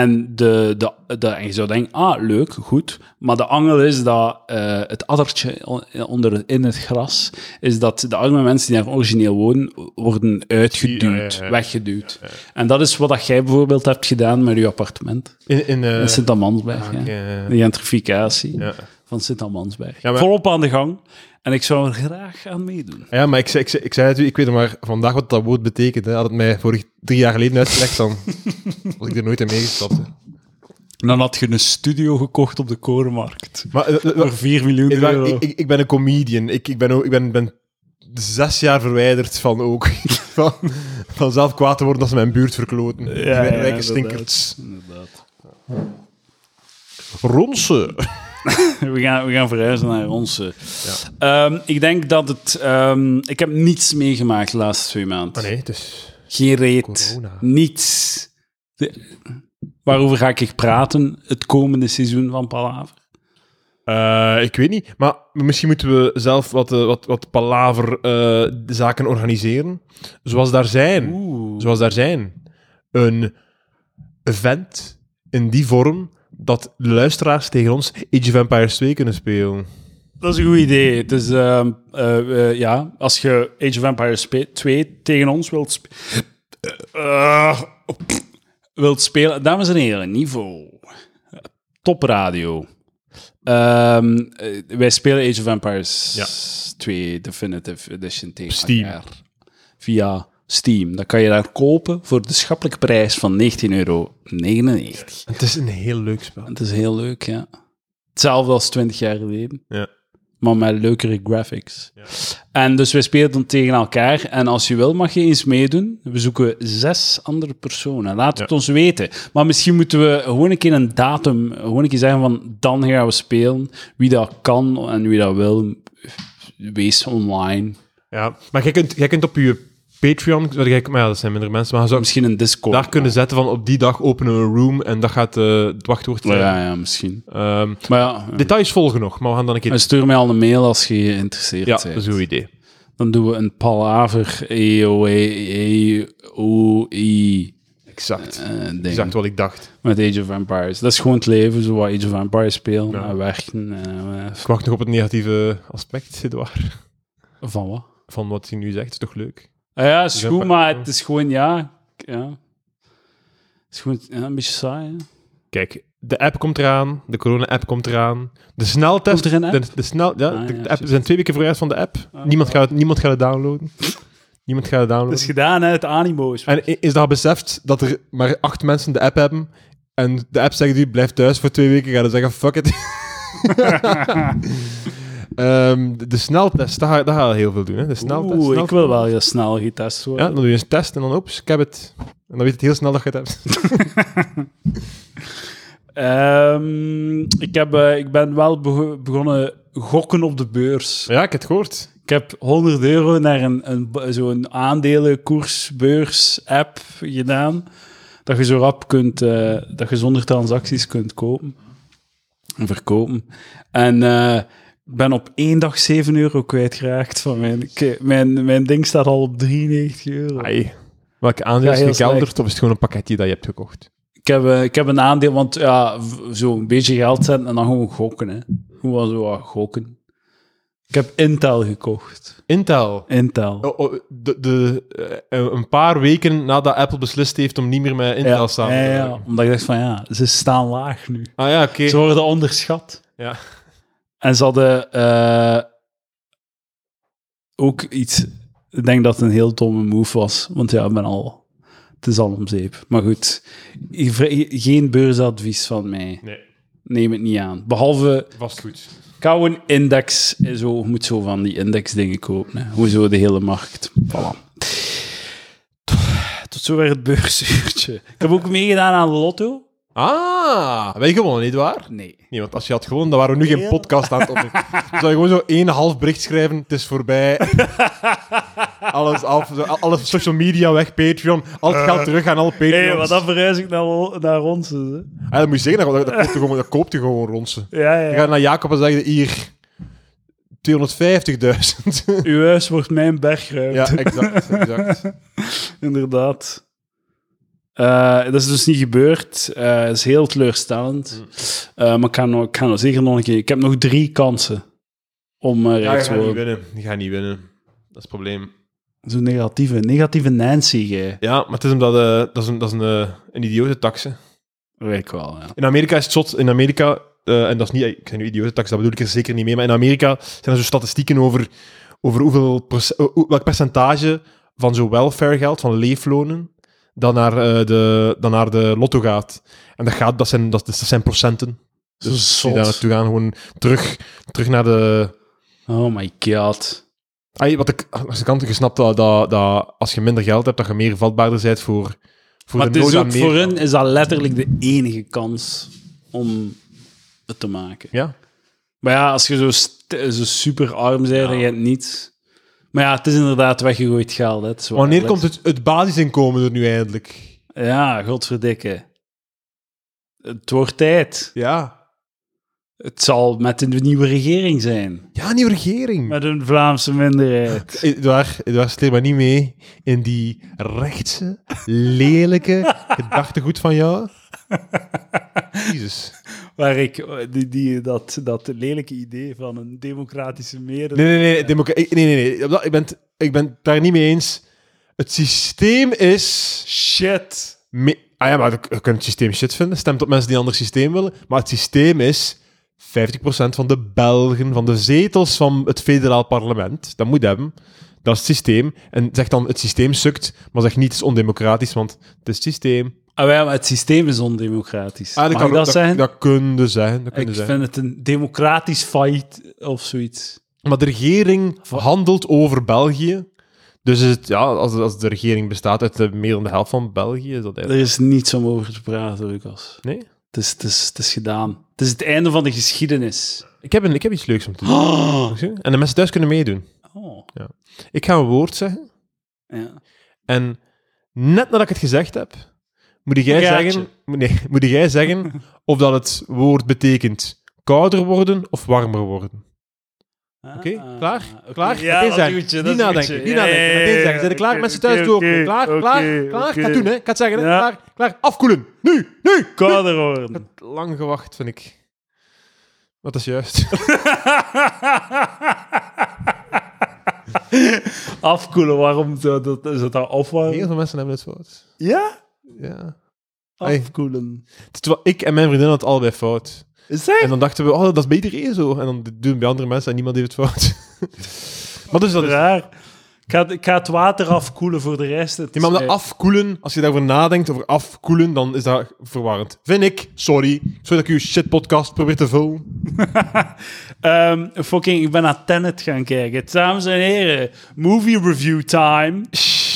en, de, de, de, en je zou denken, ah, leuk, goed. Maar de angel is dat eh, het addertje on- onder, in het gras, is dat de arme mensen die daar origineel wonen, worden uitgeduwd, Ja, ja, ja. weggeduwd. En dat is wat dat jij bijvoorbeeld hebt gedaan met je appartement In, in, eh, in Sint-Amansberg. ah, eh, De gentrificatie ja. Van Sint-Amansberg. Ja, maar- Volop aan de gang. En ik zou er graag aan meedoen. Ja, maar ik, zei- ik, ik zei het u, ik weet maar vandaag wat dat woord betekent. Hè. Had het mij vorig drie jaar geleden uitgelegd, dan *laughs* was ik er nooit in meegestapt. hè. En dan had je een studio gekocht op de korenmarkt. Maar eh, eh, Voor 4 miljoen ik, ben- euro. ik, ik, ben een comedian. Ik, ik ben, ook, ik ben, ben zes jaar verwijderd van ook *laughs* van, van zelf kwaad te worden als ze mijn buurt verkloten. Die ja, inderdaad. stinkers. Inderdaad. Ronsen. *laughs* We gaan, we gaan verhuizen naar ons. eh. Ehm, ik denk dat het... ehm, ik heb niets meegemaakt de laatste twee maanden. Ah nee, dus... Geen reet. Corona. Niets. De- waarover ga ik praten het komende seizoen van Palaver? Eh, ik weet niet, maar misschien moeten we zelf wat, eh, wat, wat palaver eh, zaken organiseren. Zoals daar zijn. Oeh. Zoals daar zijn. Een event in die vorm dat de luisteraars tegen ons Age of Empires 2 kunnen spelen. Dat is een goed idee. Het is, eh, eh, ja, als je Age of Empires spe- 2 tegen ons wilt, Eh, wilt spelen, dames en heren, niveau. Topradio. Eh, wij spelen Age of Empires Ja. 2 Definitive Edition tegen Steam. elkaar. Via Steam. Dan kan je daar kopen voor de schappelijke prijs van 19,99 euro. Het is een heel leuk spel. Het is heel leuk, ja. Hetzelfde als 20 jaar geleden. Ja. Maar met leukere graphics. Ja. En dus wij spelen dan tegen elkaar. En als je wil, mag je eens meedoen. We zoeken zes andere personen. Laat het Ja. ons weten. Maar misschien moeten we gewoon een keer een datum... Gewoon een keer zeggen van... Dan gaan we spelen. Wie dat kan en wie dat wil. Wees online. Ja, maar jij kunt, jij kunt op je Patreon, maar jij- maar ja, dat zijn minder mensen, maar je zou Misschien een Discord. daar kunnen zetten van op die dag openen we een room en dat gaat eh, het wachtwoord zijn. Ja, ja, misschien. Ehm, Maar ja... details volgen nog, maar we gaan dan een keer... En stuur mij al een mail als je geïnteresseerd Ja, bent. dat is een goed idee. Dan doen we een palaver EOE Exact. eh ding Exact wat ik dacht. met Age of Empires. Dat is gewoon het leven, zo wat Age of Empires spelen Ja. en werken. eh, Ik wacht nog op het negatieve aspect, Edouard, van wat? van wat hij nu zegt. is toch leuk? Ah ja, is goed, maar- het is gewoon, ja... ja. Het is gewoon ja, een beetje saai, hè. Kijk, de app komt eraan, de corona-app komt eraan, de sneltest... Er een app? De, de snel, ja, Ah, de, ja, de app, er zijn twee weken vooruit van de app. Ah, niemand, gaat, het- niemand gaat het downloaden. niemand gaat het Het downloaden. is gedaan, hè, het animo is... En is dat beseft dat er maar acht mensen de app hebben en de app zegt u blijf thuis voor twee weken, gaan ze zeggen fuck it. *laughs* *laughs* Ehm, de, de sneltest, dat gaat, dat gaat heel veel doen. Hè? De sneltest. Oeh, ik wil wel heel snel getest worden. Ja, dan doe je een test en dan oeps, ik heb het. En dan weet het heel snel dat je het hebt. *laughs* Ehm, ik, heb, eh, ik ben wel bego- begonnen gokken op de beurs. Ja, ik heb het gehoord. Ik heb 100 euro naar een, een, zo'n aandelenkoersbeurs-app gedaan. Dat je zo rap kunt, eh, dat je zonder transacties kunt kopen en verkopen. En eh, ben op één dag 7 euro kwijtgeraakt van mijn, mijn, mijn ding staat al op 93 euro. Ai. Welke aandeel Ja, is gekelderd of is het gewoon een pakketje dat je hebt gekocht? Ik heb, eh, ik heb een aandeel, want ja, zo een beetje geld zetten en dan gewoon gokken. Hè. Gewoon zo gokken. Ik heb Intel gekocht. Intel. Intel. Oh, oh, de, de, eh, een paar weken nadat Apple beslist heeft om niet meer met Intel ja, samen ja, te ja, werken. omdat ik dacht van ja, ze staan laag nu. Ah ja, oké. Ze worden onderschat. Ja. En ze hadden eh, ook iets... Ik denk dat het een heel domme move was. Want ja, ik ben al... Het is al om zeep. Maar goed, geen beursadvies van mij. Nee, Neem het niet aan. Behalve, vast goed. ik hou een index... Zo, je moet zo van die indexdingen kopen. Hè. Hoe zo de hele markt. Voilà. Tot zover het beursuurtje. Ik heb ook meegedaan aan de lotto. Ah, wij gewonnen, niet waar? Nee. Nee, want als je had gewonnen, dan waren we nu geen podcast aan het opnemen. Dan zou je gewoon zo één half bericht schrijven, het is voorbij. *laughs* alles, af, zo, alles social media weg, Patreon, al het geld terug aan alle Patreons. Hé, maar dan verhuis ik naar, naar ons. Hè. Ah, dat moet je zeggen, dat, dat, koopt je gewoon, dat koopt je gewoon rondse. Ja, Je ja. gaat naar Jacob en zeggen, hier, 250.000. Uw huis wordt mijn bergruimte. ja, exact, exact. *laughs* Inderdaad. Eh, dat is dus niet gebeurd. Het is heel teleurstellend. Eh, maar ik ga, nog, ik ga nog zeker nog een keer... Ik heb nog drie kansen om uh, Ja, rijk te gaat niet worden. winnen. Je gaat niet winnen. Dat is het probleem. Zo'n negatieve, negatieve Nancy, jij. Ja, maar het is omdat, dat is een, dat is een, een idiote tax, hè. Weet ik wel, ja. In Amerika is het zot. In Amerika, en dat is niet, ik zeg nu idiote-tax, dat bedoel ik er zeker niet mee, maar in Amerika zijn er zo statistieken over, over hoeveel welk percentage van zo welfare geld, van leeflonen, dan naar, eh, de, dan naar de lotto gaat. En dat, gaat, dat, zijn, dat, dat zijn procenten. Dus die daar naartoe gaan, gewoon terug, terug naar de... Oh my god. Ay, wat ik aan de kant gesnapt dat, dat, dat als je minder geld hebt, dat je meer vatbaarder bent voor, voor maar de het is ook meer voor hun is dat letterlijk de enige kans om het te maken. Ja, Maar ja, als je zo, zo super arm bent en Ja. je hebt niets... Maar ja, het is inderdaad weggegooid geld. Hè. Het is Wanneer komt het, het basisinkomen er nu eindelijk? Ja, godverdikke. Het wordt tijd. Ja. Het zal met de nieuwe regering zijn. Ja, nieuwe regering. Met een Vlaamse minderheid. *laughs* Edouard, Edouard sleer maar niet mee in die rechtse, lelijke *laughs* gedachtegoed van jou. Jezus. Waar ik eh, die, die, dat, dat lelijke idee van een democratische meerderheid. Nee, nee, nee. Democra ik- nee, nee, nee. Ik ben, het- ik ben het daar niet mee eens. Het systeem is... Shit. me- ah ja, maar je je kunt het systeem shit vinden. Stemt op mensen die een ander systeem willen. Maar het systeem is 50% van de Belgen, van de zetels van het federaal parlement. Dat moet hebben. Dat is het systeem. En zeg dan, het systeem sukt, maar zeg niet, het is ondemocratisch, want het is het systeem. Ah, ja, maar het systeem is ondemocratisch. Ah, Mag kan- dat, zeggen? Dat kun je zeggen. Dat kun je ik zeggen. vind het een democratisch fight of zoiets. Maar de regering handelt over België. Dus is het, ja, als, als de regering bestaat uit de meer dan de helft van België, is dat Er eigenlijk... is niets om over te praten, Lucas. Nee? Het is, het, is, het is gedaan. Het is het einde van de geschiedenis. Ik heb, een, ik heb iets leuks om te doen. *gasps* Oh. En de mensen thuis kunnen meedoen. Oh. Ik ga een woord zeggen. Ja. En net nadat ik het gezegd heb, moet jij, Gaatje. zeggen, nee, moet jij zeggen *laughs* of dat het woord betekent kouder worden of warmer worden. Oké, klaar? Klaar? Ja, Meteen dat zeggen. is goedje, Niet dat nadenken, niet Ja, nadenken. ja, ja, Meteen ja. zeggen. Zijn er klaar? Oké, Mensen thuis oké, doen ook. oké, Klaar? Klaar? Klaar? Ik ga doen, hè. Ik ga het zeggen, hè. Ja. Klaar? Klaar? Afkoelen. Nu! Nu! Kouder worden. Lang gewacht, vind ik. Wat is juist. *laughs* Afkoelen, waarom zou dat, is het daar opwarmen? Heel veel mensen hebben het fout. Ja? Ja. Afkoelen. Terwijl ik en mijn vriendin hadden het allebei fout. Is dat? En dan dachten we, oh, dat is bij iedereen zo. En dan doen we bij andere mensen en niemand heeft het fout. *laughs* maar dus dat is... raar. Ik ga, ik ga het water afkoelen voor de rest. Het Ja, maar dat afkoelen, als je daarover nadenkt, over afkoelen, dan is dat verwarrend. Vind ik. Sorry. Sorry dat ik uw shitpodcast probeer te vullen. *laughs* Ehm, fucking, ik ben naar Tenet gaan kijken. Dames en heren, movie review time.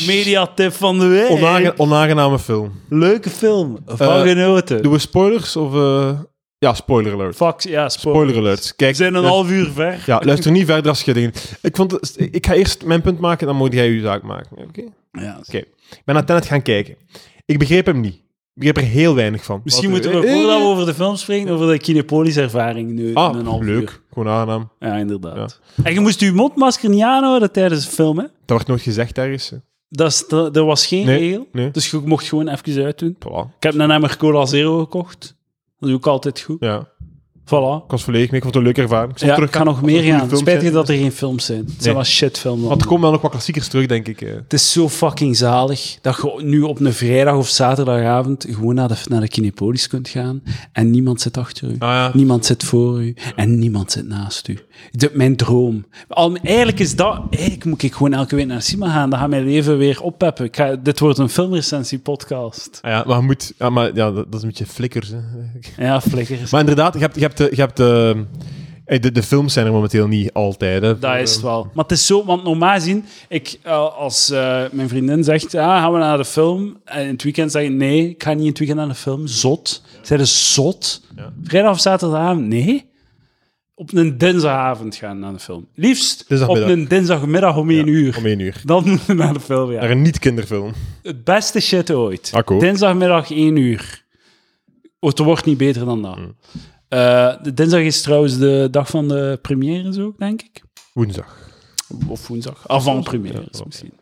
Mediatip van de week. Onage- onaangename film. Leuke film. Van Eh, genoten. Doen we spoilers of... eh, Ja, spoiler alert. Fuck, ja, spoiler. Spoiler alert. Kijk, We zijn een half uur ver. Ja, luister niet verder als je dingen... Ik, vond het- ik ga eerst mijn punt maken, dan moet jij je zaak maken. Oké? Ja. Oké. Ik ben naar Tenet gaan kijken. Ik begreep hem niet. Ik begreep er heel weinig van. Misschien Wat- moeten we, eh, voordat we over de film spreken, over de Kinepolis-ervaring nu Ah, een half leuk. uur. Gewoon aangenaam. Ja, inderdaad. En je moest je mondmasker niet aanhouden tijdens de film, hè? Dat wordt nooit gezegd ergens. Dat is, dat, er was geen Nee, regel, nee. dus je mocht gewoon even uitdoen. Voilà. Ik heb een emmer Cola Zero gekocht. Dat is ook altijd goed. Ja. Voilà. Ik was volledig mee. Ik vond het een leuke ervaring. Ik Ja, terug ik ga nog er meer gaan. Spijtig dat er geen films zijn. Het zijn wel shitfilms. Want er komen wel nog wat klassiekers terug, denk ik. Het is zo fucking zalig dat je nu op een vrijdag of zaterdagavond gewoon naar de, naar de Kinepolis kunt gaan en niemand zit achter u. Ah ja. Niemand zit voor u en niemand zit naast u. De, mijn droom. Al, eigenlijk is dat... Eigenlijk moet ik gewoon elke week naar cinema gaan. Dan gaat mijn leven weer oppeppen. Ik ga, dit wordt een filmrecensie-podcast. Ah ja, maar moet... Ja, maar ja, dat, dat is een beetje flikkers, hè. Ja, flikkers. Maar inderdaad, je hebt, je hebt, de, je hebt de, eh, de, de films zijn er momenteel niet altijd, hè. Dat is het wel. Maar het is zo, want normaal gezien, ik, eh, als eh, mijn vriendin zegt, ja, gaan we naar de film? En in het weekend zeg ik, nee, ik ga niet in het weekend naar de film. Zot. Zij is zot. Ja. Vrijdag of zaterdagavond? Nee. Op een dinsdagavond gaan naar de film. Liefst op een dinsdagmiddag om één uur. Om één uur. Dan naar de film. Naar een niet-kinderfilm. Het beste shit ooit. Akkoord. Dinsdagmiddag 1 uur. Oh, Het wordt niet beter dan dat. Hmm. Eh, dinsdag is trouwens de dag van de première, zo, denk ik. Woensdag. Of woensdag. Avant première Ja, is oké. misschien.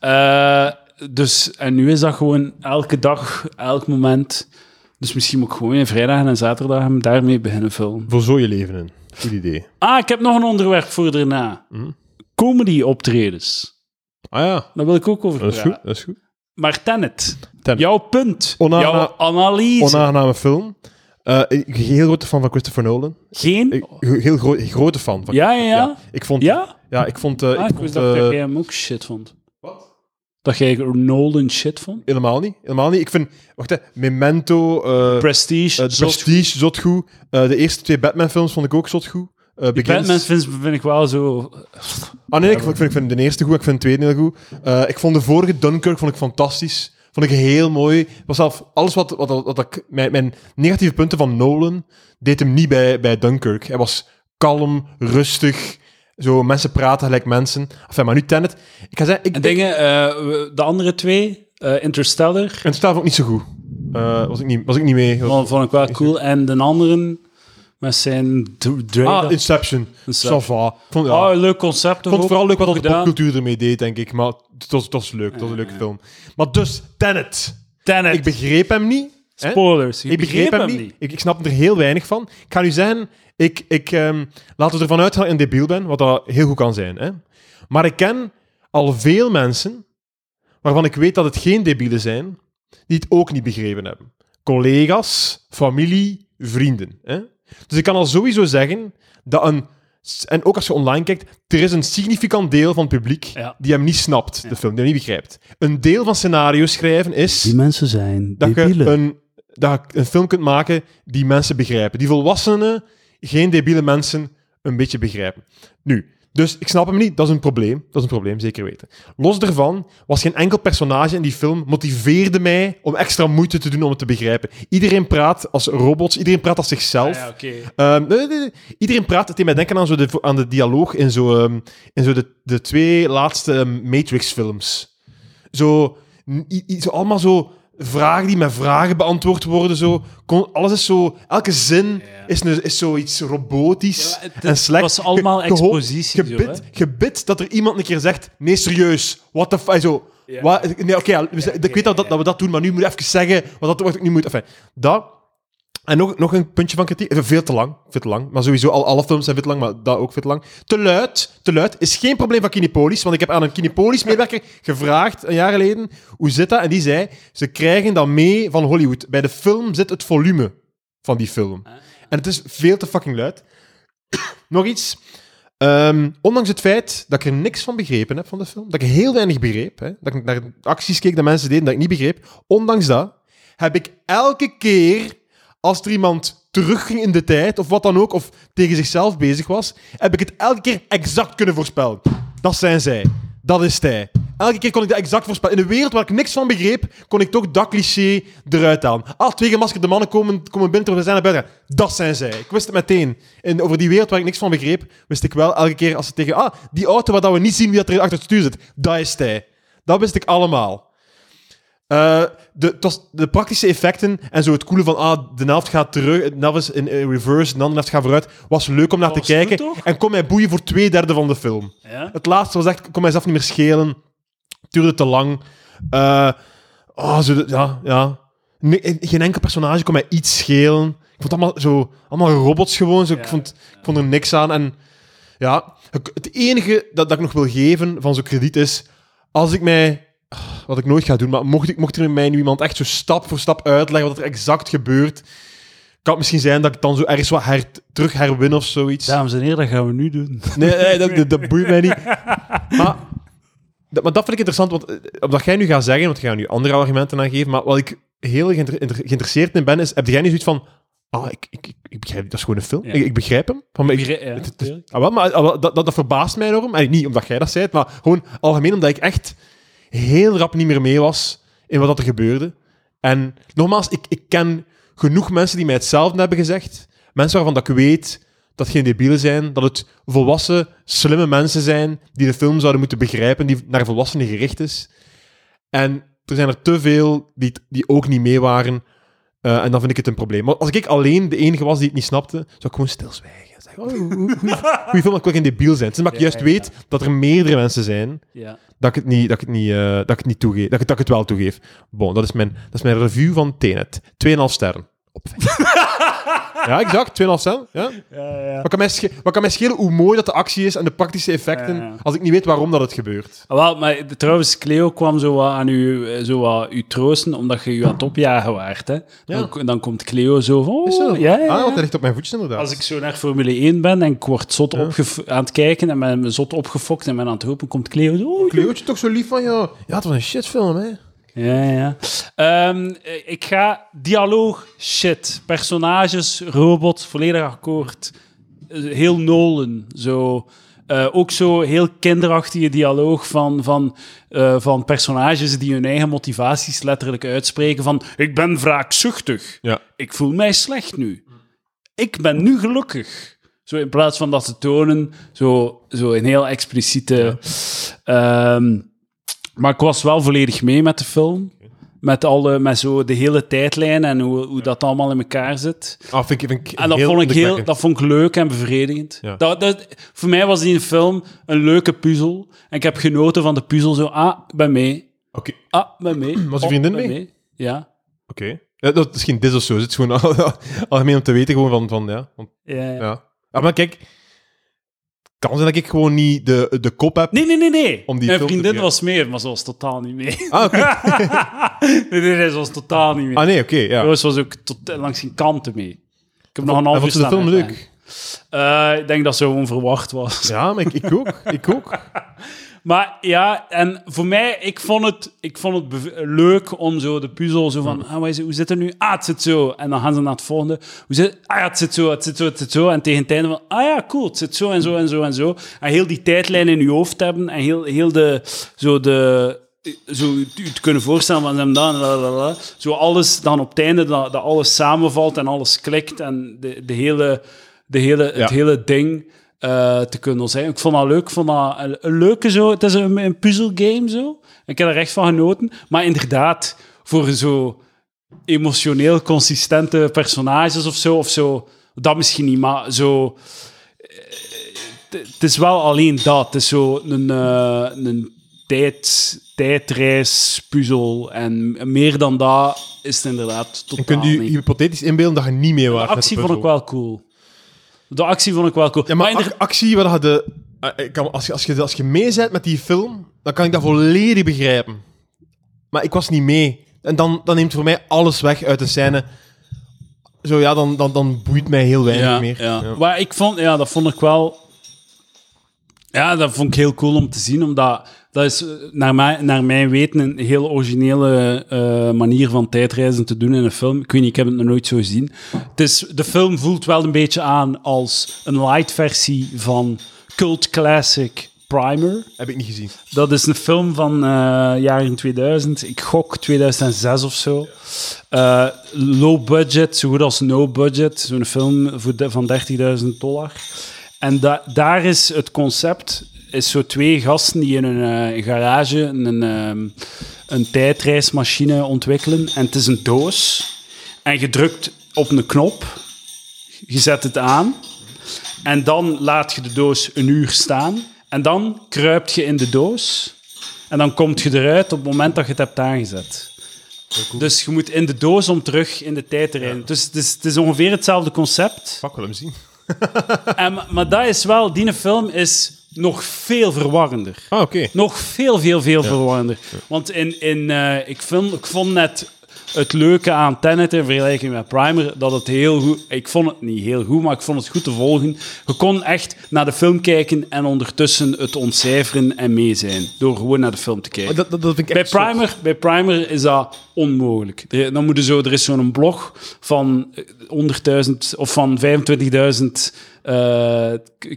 Eh, dus, en nu is dat gewoon elke dag, elk moment. Dus misschien moet ik gewoon een vrijdag en zaterdag hem daarmee beginnen filmen. Voor zo je leven in. Goed idee. Ah, ik heb nog een onderwerp voor daarna. Hm? Comedy-optredens. Ah ja, Daar wil ik ook over dat is praten. goed. Dat is goed. Maar Tenet, Tenet. jouw punt, Onaana- jouw analyse. Onaangename film. Ben heel grote fan van Christopher Nolan. Geen? Ik, heel gro grote fan van Ja, ja, ja. Ik vond... Ja? Ja, ik vond... eh, Ah, ik ik vond wist dat eh, jij hem ook shit vond. Wat? Dat jij Nolan shit vond? Helemaal niet. Helemaal niet. Ik vind... Wacht, hè. Memento... Prestige, zot Prestige, zot goed. De eerste twee Batman-films vond ik ook zot goed. Die Begins- Batman vind, vind ik wel zo... Ah nee, ik, vind, ik vind de eerste goed, ik vind de tweede heel goed. Ik vond de vorige Dunkirk vond ik fantastisch. Vond ik heel mooi. Was zelf alles wat, wat, wat, ik, mijn, mijn negatieve punten van Nolan deed hem niet bij, bij Dunkirk. Hij was kalm, rustig. Zo, mensen praten gelijk mensen. Enfin, maar nu Tenet. Ik ga zeggen, ik, En dingen, eh, de andere twee, eh, Interstellar, En het staat ook niet zo goed. Eh, was, ik niet, was ik niet mee. Vond, vond ik wel cool. En de anderen, met zijn d- Dre. Ah, Inception. Inception. Ça va. Ik vond, ja, Ah, leuk concept. ik vond het vooral leuk wat de popcultuur ermee deed, denk ik. Maar het was, het was leuk. Het was een leuke film. Maar dus, Tenet. Tenet. Ik begreep hem niet. Spoilers. Je Ik begreep hem niet. Ik, ik snap er heel weinig van. Ik ga nu zeggen, ik, ik, ehm, laten we ervan uitgaan dat ik een debiel ben, wat dat heel goed kan zijn. Hè? Maar ik ken al veel mensen waarvan ik weet dat het geen debielen zijn, die het ook niet begrepen hebben. Collega's, familie, vrienden. Hè? Dus ik kan al sowieso zeggen dat een... En ook als je online kijkt, er is een significant deel van het publiek Ja. die hem niet snapt, de film, die hem niet begrijpt. Een deel van scenario schrijven is Die mensen zijn dat je debielen. een, dat je een film kunt maken die mensen begrijpen. Die volwassenen, geen debiele mensen, een beetje begrijpen. Nu, dus ik snap hem niet, dat is een probleem. Dat is een probleem, zeker weten. Los daarvan was geen enkel personage in die film motiveerde mij om extra moeite te doen om het te begrijpen. Iedereen praat als robots, iedereen praat als zichzelf. Ah, ja, oké. Ehm, nee, nee, nee. Iedereen praat, het deed mij denken aan, zo de, aan de dialoog in, zo, ehm, in zo de, de twee laatste ehm, Matrix-films. Zo, n- i- i- zo allemaal zo vragen die met vragen beantwoord worden. Zo. Kon- alles is zo... Elke zin Ja. is, een, is zoiets robotisch Ja, het- en slecht. het was allemaal Ge- expositie, Gebid, gebid dat er iemand een keer zegt... Nee, serieus. What the fuck? Zo... Ja. Wat, nee, oké, ik weet dat, dat, dat we dat doen, maar nu moet ik even zeggen wat, dat, wat ik nu moet... Enfin, dat... En nog, nog een puntje van kritiek. Veel te lang. Veel te lang. Maar sowieso, al alle films zijn veel te lang, maar dat ook veel te lang. Te luid. Te luid is geen probleem van Kinepolis. Want ik heb aan een Kinepolis-medewerker gevraagd, een jaar geleden, hoe zit dat? En die zei, ze krijgen dat mee van Hollywood. Bij de film zit het volume van die film. En het is veel te fucking luid. *coughs* nog iets. Ehm, ondanks het feit dat ik er niks van begrepen heb van de film, dat ik heel weinig begreep, hè, dat ik naar acties keek dat mensen deden dat ik niet begreep, ondanks dat, heb ik elke keer, als er iemand terugging in de tijd, of wat dan ook, of tegen zichzelf bezig was, heb ik het elke keer exact kunnen voorspellen. Dat zijn zij. Dat is hij. Elke keer kon ik dat exact voorspellen. In een wereld waar ik niks van begreep, kon ik toch dat cliché eruit halen. Ah, twee gemaskerde mannen komen, komen binnen terwijl we zijn naar buiten. Dat zijn zij. Ik wist het meteen. En over die wereld waar ik niks van begreep, wist ik wel elke keer als ze tegen... Ah, die auto waar we niet zien wie dat er achter het stuur zit. Dat is hij. Dat wist ik allemaal. Eh, de, de praktische effecten en zo het coole van ah, de helft gaat terug, de helft is in eh, reverse, de andere helft gaat vooruit, was leuk om naar te kijken. toch? En kon mij boeien voor twee derde van de film. Ja? Het laatste was echt, kon mijzelf niet meer schelen. Duurde te lang. Eh, oh, zo, de- ja, ja. Nee, geen enkel personage kon mij iets schelen. Ik vond het allemaal zo, allemaal robots gewoon. Zo. Ik, Ja, vond, ik vond er niks aan. En ja, het enige dat, dat ik nog wil geven van zo'n krediet is, als ik mij, wat ik nooit ga doen, maar mocht, ik, mocht er mij nu iemand echt zo stap voor stap uitleggen wat er exact gebeurt, kan het misschien zijn dat ik dan zo ergens wat her, terug herwin of zoiets. Dames en heren, dat gaan we nu doen. Nee, nee dat, dat, dat boeit mij niet. Maar dat, maar dat vind ik interessant, want eh, omdat jij nu gaat zeggen, want jij gaat nu andere argumenten aangeven, maar wat ik heel geïnteresseerd in ben, is, heb jij nu zoiets van, ah, ik, ik, ik, begrijp, dat is gewoon een film. Ja. Ik, ik begrijp hem. Van, ik, Ja, het- het- tuurlijk. ah, wel, maar ah, wel, dat, dat, dat verbaast mij enorm. En niet omdat jij dat zei, maar gewoon algemeen omdat ik echt heel rap niet meer mee was in wat er gebeurde. En nogmaals, ik, ik ken genoeg mensen die mij hetzelfde hebben gezegd. Mensen waarvan dat ik weet dat geen debielen zijn, dat het volwassen, slimme mensen zijn die de film zouden moeten begrijpen, die naar volwassenen gericht is. En er zijn er te veel die, die ook niet mee waren. Eh, en dan vind ik het een probleem. Maar als ik alleen de enige was die het niet snapte, zou ik gewoon stilzwijgen. Zeggen, oh, hoe, hoe, ik wil geen debiel zijn. Omdat ik juist weet dat er meerdere mensen zijn dat ik het niet, dat ik het niet, eh, dat ik het niet toegeef. Dat ik, dat ik het wel toegeef. Bon, dat is mijn, dat is mijn review van Tenet. 2,5 sterren. Op 5. *laughs* *laughs* ja, exact. 2,5 sterren. Ja. Ja, ja. Wat, kan mij wat kan mij schelen hoe mooi dat de actie is en de praktische effecten, Ja, ja. als ik niet weet waarom dat het gebeurt. Ah, Wel, maar trouwens, Cleo kwam zo wat aan u, eh, zo wat u troosten, omdat je u aan het opjagen waart. Hè? Ja. Dan, dan komt Cleo zo van... Oh, Is zo? Ja, ja, Ah, ja. want hij ligt op mijn voetjes inderdaad. Als ik zo naar Formule 1 ben en ik word zot aan het kijken en ben me zot opgefokt en ben aan het hopen, komt Cleo zo... Oh, Cleootje toch zo lief van jou. Ja, het was een shitfilm, hè. Ja, ja. Ehm, eh, ik ga dialoog, shit. Personages, robot, volledig akkoord. Eh, Heel Nolan, zo. Eh, ook zo heel kinderachtige dialoog van, van, van personages die hun eigen motivaties letterlijk uitspreken van ik ben wraakzuchtig. Ja. Ik voel mij slecht nu. Ik ben nu gelukkig. Zo in plaats van dat te tonen, zo, zo een heel expliciete... ehm, maar ik was wel volledig mee met de film. Met, alle, met zo de hele tijdlijn en hoe, hoe dat allemaal in elkaar zit. Ah, vind ik, vind ik En dat heel vond ik heel, dat vond ik leuk en bevredigend. Ja. Dat, dat, voor mij was die film een leuke puzzel. En ik heb genoten van de puzzel. Zo, ah, ik ben mee. Oké, Ah, ben mee. Was je Oh, vriendin ik ben mee? Ja. oké. Ja, dat is geen dis of zo. Het is gewoon algemeen om te weten gewoon van, van ja. Want, Ja, ja. ja. Ah, maar kijk, het kan zijn dat ik gewoon niet de, de kop heb. Nee, nee, nee, nee. Om die Mijn vriendin was mee, maar ze was totaal niet mee. Ah, oké. *laughs* nee, nee, nee, ze was totaal niet mee. Ah, nee, oké, ja. Roos was ook tot, langs geen kanten mee. Ik heb nog een En half uur vond je de film leuk? Eh, ik denk dat ze onverwacht was. Ja, maar ik, ik ook. Ik ook. *laughs* Maar ja, en voor mij, ik vond het, ik vond het leuk om zo de puzzel zo van, ah, het, hoe zit het nu? Ah, het zit zo. En dan gaan ze naar het volgende. Hoe zit het? Ah ja, het zit zo, het zit zo, het zit zo. En tegen het einde van, ah ja, cool, het zit zo en zo en zo en zo. En heel die tijdlijn in je hoofd hebben en heel, heel de, zo de, zo te kunnen voorstellen van hem dan, zo alles dan op het einde, dat, dat alles samenvalt en alles klikt en de, de hele, de hele, Ja. het hele ding eh, te kunnen zijn. Ik vond dat leuk, ik vond dat een, een leuke zo, het is een, een puzzelgame zo. Ik heb er echt van genoten, maar inderdaad, voor zo emotioneel consistente personages of zo, of zo, dat misschien niet, maar zo... eh, Het is wel alleen dat. Het is zo een, eh, een tijd, tijdreispuzzel. En meer dan dat is het inderdaad totaal En kunt niet. hypothetisch inbeelden dat je niet mee De waart met actie de vond ik puzzel? wel cool. De actie vond ik wel cool. Ja, maar, inder- ac- actie, wat de... eh, kan, als, je, als, je, als je mee bent met die film, dan kan ik dat volledig begrijpen. Maar ik was niet mee. En dan, dan neemt voor mij alles weg uit de scène. Zo ja, dan, dan, dan boeit mij heel weinig ja, meer. Ja. Ja. Maar ik vond, ja, dat vond ik wel. Ja, dat vond ik heel cool om te zien, omdat dat is eh, naar, mij, naar mijn weten een heel originele eh, manier van tijdreizen te doen in een film. Ik weet niet, ik heb het nog nooit zo gezien. Het is, de film voelt wel een beetje aan als een light versie van cult classic Primer. Heb ik niet gezien. Dat is een film van eh jaren 2000. Ik gok 2006 of zo. Low budget, zo goed als no budget. Zo'n film voor de- van 30.000 dollar. En da- daar is het concept... is zo twee gasten die in een eh, garage een, ehm, een tijdreismachine ontwikkelen. En het is een doos. En je drukt op een knop. Je zet het aan. En dan laat je de doos een uur staan. En dan kruipt je in de doos. En dan komt je eruit op het moment dat je het hebt aangezet. Dus je moet in de doos om terug in de tijd te rijden. Dus het is, het is ongeveer hetzelfde concept. Fuck, wel hem zien. *laughs* En, maar- dat is wel, die film is nog veel verwarrender. Ah, oké. Nog veel, veel, veel verwarrender. Want in, in, eh, ik, vind, ik vond net het leuke aan Tenet in vergelijking met Primer, dat het heel goed... Ik vond het niet heel goed, maar ik vond het goed te volgen. Je kon echt naar de film kijken en ondertussen het ontcijferen en mee zijn. Door gewoon naar de film te kijken. Dat, dat, dat vind ik Bij zot. Primer, bij Primer is dat onmogelijk. Er, dan moet je zo, er is zo'n blog van eh, 100.000 of van 25.000 eh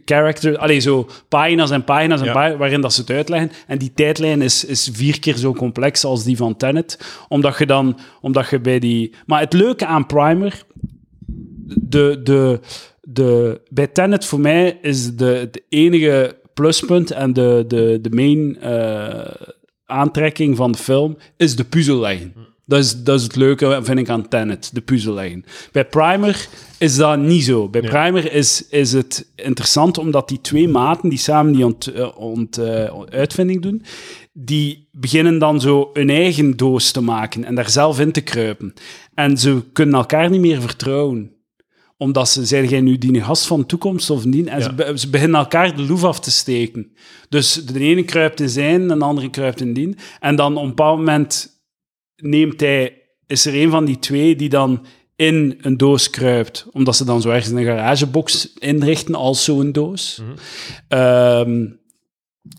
characters, allee, zo pagina's en pagina's en Ja. pagina's waarin dat ze het uitleggen. En die tijdlijn is, is vier keer zo complex als die van Tenet, omdat je dan, omdat je bij die. Maar het leuke aan Primer, de, de, de, bij Tenet voor mij is de, het enige pluspunt en de, de, de main eh, aantrekking van de film is de puzzel leggen. Dat is, dat is het leuke, vind ik, aan Tenet, de puzzel leggen. Bij Primer is dat niet zo. Bij Primer is, is het interessant omdat die twee maten die samen die ont, eh, ont, eh, uitvinding doen, die beginnen dan zo hun eigen doos te maken en daar zelf in te kruipen. En ze kunnen elkaar niet meer vertrouwen omdat ze, zijn jij nu die gast van de toekomst of niet? En ze, be- ze beginnen elkaar de loef af te steken. Dus de ene kruipt in zijn, en de andere kruipt in die. En dan op een bepaald moment neemt hij, is er een van die twee die dan in een doos kruipt, omdat ze dan zo ergens een garagebox inrichten als zo'n doos. Ehm,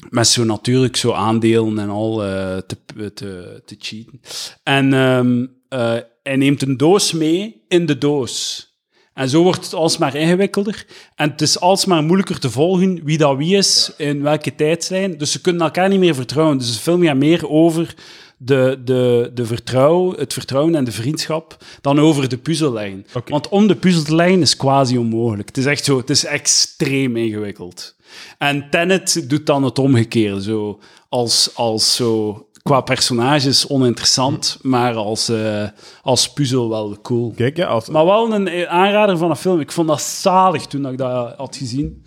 met zo natuurlijk zo aandelen en al eh, te, te, te cheaten. En ehm, eh, hij neemt een doos mee in de doos. En zo wordt het alsmaar ingewikkelder. En het is alsmaar moeilijker te volgen wie dat wie is, in welke tijdslijn. Dus ze kunnen elkaar niet meer vertrouwen. Dus de film gaat meer over de, de, de vertrouw, het vertrouwen en de vriendschap dan over de puzzellijn. Want om de puzzel te leggen is quasi onmogelijk. Het is echt zo, het is extreem ingewikkeld. En Tenet doet dan het omgekeerde, zo als, als zo qua personages oninteressant, maar als, eh, als puzzel wel cool. Kijk, ja, als... Maar wel een eh, aanrader van een film. Ik vond dat zalig toen ik dat had gezien.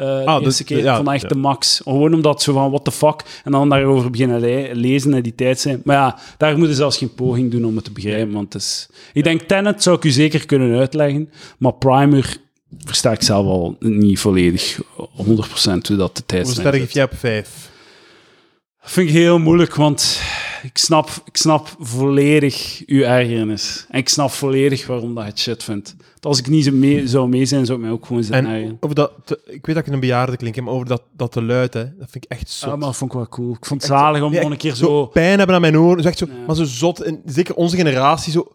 Eh de Ah, dus- eerste keer. ja, ik vond dat echt ja. de max. Gewoon omdat zo van, what the fuck? En dan daarover beginnen le- lezen in die tijd zijn. Maar ja, daar moeten zelfs geen poging doen om het te begrijpen. Want het is... Ik denk, Tenet zou ik u zeker kunnen uitleggen. Maar Primer versta ik zelf al niet volledig 100% hoe dat de tijd Hoeveel sterren geef jij op vijf? Dat vind ik heel moeilijk, want ik snap, ik snap volledig uw ergernis. En ik snap volledig waarom dat je het shit vindt. Want Als ik niet zo mee, zou mee zijn, zou ik mij ook gewoon zitten ergeren. En over dat... te- ik weet dat ik een bejaarde klink, maar over dat, dat te luid, hè, dat vind ik echt zot. Ja, maar dat vond ik wel cool. Ik vond het zalig om Ja, nog een keer zo zo... pijn hebben aan mijn oren. Zo echt zo, Ja. Maar zo zot. En zeker onze generatie, zo...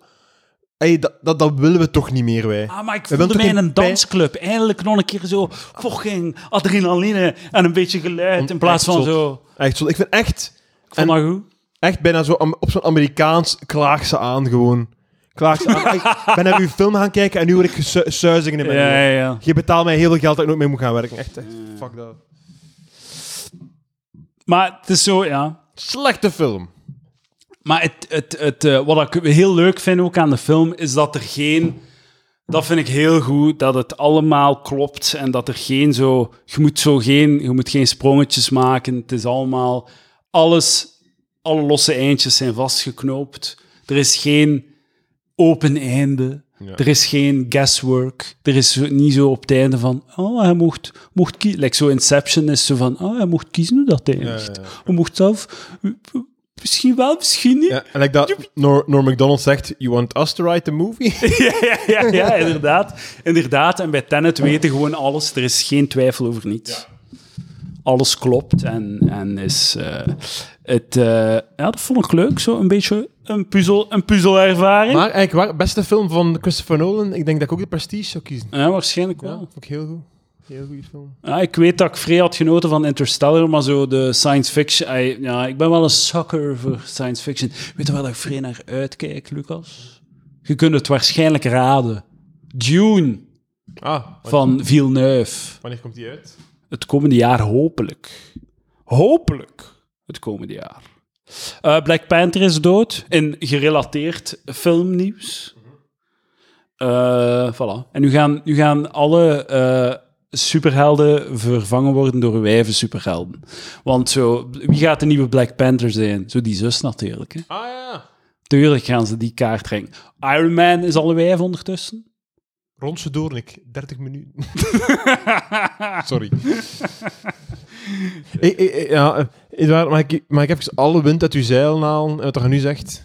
Ey, dat, dat, dat willen we toch niet meer, wij. Ah, maar ik We voelde mij in een pijn- dansclub. Eindelijk nog een keer zo fucking adrenaline en een beetje geluid in plaats van zot. zo... Echt zot. Ik vind echt, Ik vond dat goed. Echt bijna zo am- op zo'n Amerikaans klaag ze aan, gewoon. Klaag ze aan. ik ben naar uw film gaan kijken en nu word ik gesu- suizingen in Ja, mijn oren. ja, ja. Je betaalt mij heel veel geld dat ik nooit meer moet gaan werken. Echt, echt. Fuck dat. Maar het is zo, ja... Slechte film. Maar het, het, het, eh, wat ik heel leuk vind ook aan de film, is dat er geen... Dat vind ik heel goed, dat het allemaal klopt en dat er geen zo... Je moet zo geen, je moet geen sprongetjes maken. Het is allemaal... Alles, alle losse eindjes zijn vastgeknoopt. Er is geen open einde. Ja. Er is geen guesswork. Er is niet zo op het einde van... Oh, hij mocht, mocht kiezen. Like zo Inception is zo van... Oh, hij mocht kiezen hoe dat eindigt. Ja, ja. Hij mocht zelf... Misschien wel, misschien niet. En like dat Nor, Norm MacDonald zegt, you want us to write the movie? *laughs* ja, ja, ja, ja, inderdaad. Inderdaad, en bij Tenet weten gewoon alles. Er is geen twijfel over niets. Alles klopt en, en is... eh, het, eh, ja, dat vond ik leuk, zo een beetje een, puzzel, een puzzelervaring. maar eigenlijk, waar, beste film van Christopher Nolan, ik denk dat ik ook de Prestige zou kiezen. ja, waarschijnlijk Ja, wel. vond ik heel goed. Heel goede film. Ja, ik weet dat ik vrij had genoten van Interstellar, maar zo de science fiction... ja, ik ben wel een sucker voor science fiction. Weet je waar ik vrij naar uitkijk, Lucas? Je kunt het waarschijnlijk raden. Dune Ah, van Villeneuve. wanneer komt die uit? Het komende jaar hopelijk. Hopelijk het komende jaar. Eh, Black Panther is dood. In gerelateerd filmnieuws. Eh voilà. En nu gaan, nu gaan alle eh, superhelden vervangen worden door wijven superhelden. Want zo, wie gaat de nieuwe Black Panther zijn? Zo die zus natuurlijk. Hè? Ah ja. Tuurlijk gaan ze die kaart trekken. Iron Man is al een wijf ondertussen. Rondse Doornik, 30 minuten. *laughs* Sorry. ik, ik, ja, eh, Edouard, mag ik, mag ik even alle wind uit uw zeilen halen, uit wat je nu zegt?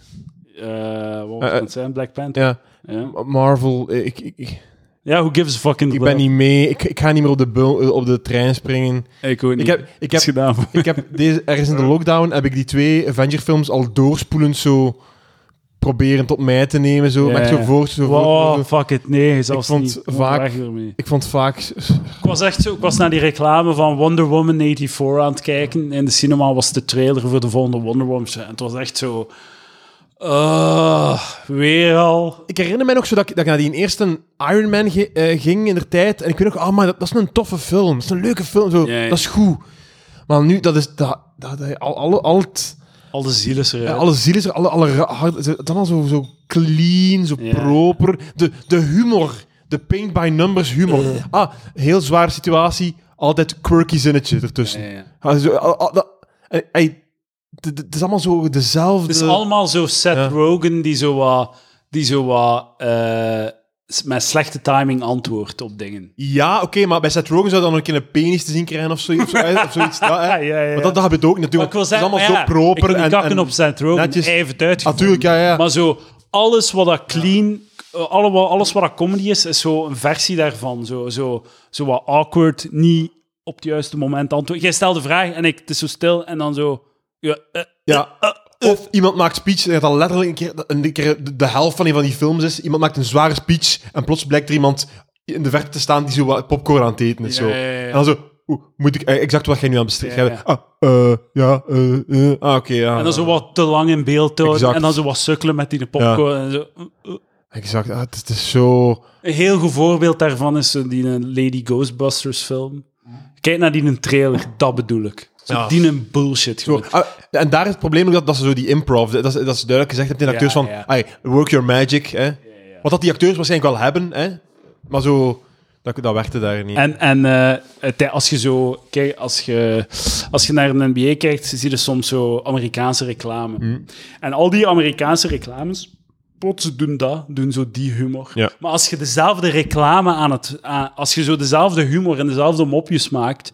Eh wat moet Eh, eh, het zijn? Black Panther? Ja, Ja, Marvel, eh, ik, ik, ik, ja who gives a fucking ik ben niet mee, ik, ik ga niet meer op de, bul- op de trein springen. Ik ook niet. Ik heb, ik heb, gedaan. ik heb deze, ergens in de lockdown heb ik die twee Avenger-films al doorspoelend zo proberen tot mij te nemen. Zo, Ja, met zo ja. voor, zo Wow, fuck it. Nee, zelfs vond niet. Vaak-. Ik vond vaak... Ik was echt zo... Ik was naar die reclame van Wonder Woman 84 aan het kijken. In de cinema was de trailer voor de volgende Wonder Woman. En het was echt zo... ah, weer al. Ik herinner mij nog zo dat ik, dat ik naar die eerste Iron Man ge- eh, ging in de tijd. En ik weet nog, ah, maar dat, dat is een toffe film. Dat is een leuke film. Zo. Dat is goed. Maar nu, dat is... Dat, dat, al, alle, al het, Al de ziel is ja, alle ziel is er, alle, alle hard- dan al zo, zo clean, zo proper. De, de humor. De paint by numbers humor. Ah, heel zware situatie. Altijd quirky zinnetje ertussen. Ja, al- al- dat- en- het is allemaal zo dezelfde... Het is allemaal zo Seth. Rogen die zo wat... Die zo wat eh, met slechte timing antwoordt op dingen. Ja, oké, maar bij Seth Rogen zou dan een keer een penis te zien krijgen of zoiets. Of, zo, of zoiets. *laughs* Dat. Ja, ja, ja. Maar dat, dat gebeurt ook natuurlijk. ik wil Het is zeggen, allemaal zo proper. ik niet en, op Seth Rogen. netjes. Hij heeft het uitgevonden. Natuurlijk, ja, ja. Maar zo, alles wat dat clean, eh, alle, alles wat dat comedy is, is zo een versie daarvan. Zo, zo, zo wat awkward, niet op het juiste moment antwoorden. Jij stelt de vraag en ik, het is zo stil en dan zo... Ja, eh, ja. Of iemand maakt speech, dat dan letterlijk een keer, een keer de, helft van een van die films is. Iemand maakt een zware speech en plots blijkt er iemand in de verte te staan die zo wat popcorn aan het eten is. Ja, zo. ja, ja, ja. En dan zo, oeh, moet ik eh, exact wat jij nu aan het bestrijden. Ah, eh, ja, eh, eh, ah, oké, ja. en dan zo wat te lang in beeld houden en dan zo wat sukkelen met die popcorn. En zo. Exact, ah, het, is- het is zo... Een heel goed voorbeeld daarvan is die een Lady Ghostbusters film. Kijk naar die een trailer, dat bedoel ik. Zo Ja. die een bullshit. Zo, ah, en daar is het probleem ook dat, dat ze zo die improv, dat, ze- dat ze duidelijk gezegd hebben tegen de acteurs Ja, van, ja. "Ai, work your magic. Hè. Wat dat die acteurs waarschijnlijk wel hebben, hè. maar zo, dat, dat werkte daar niet. En, en eh, het- als je zo... Kijk, als je, als je naar een NBA kijkt, zie je soms zo Amerikaanse reclame. Hmm. En al die Amerikaanse reclames... Plots doen dat, doen zo die humor. Ja. Maar als je dezelfde reclame aan het... aan- als je zo dezelfde humor en dezelfde mopjes maakt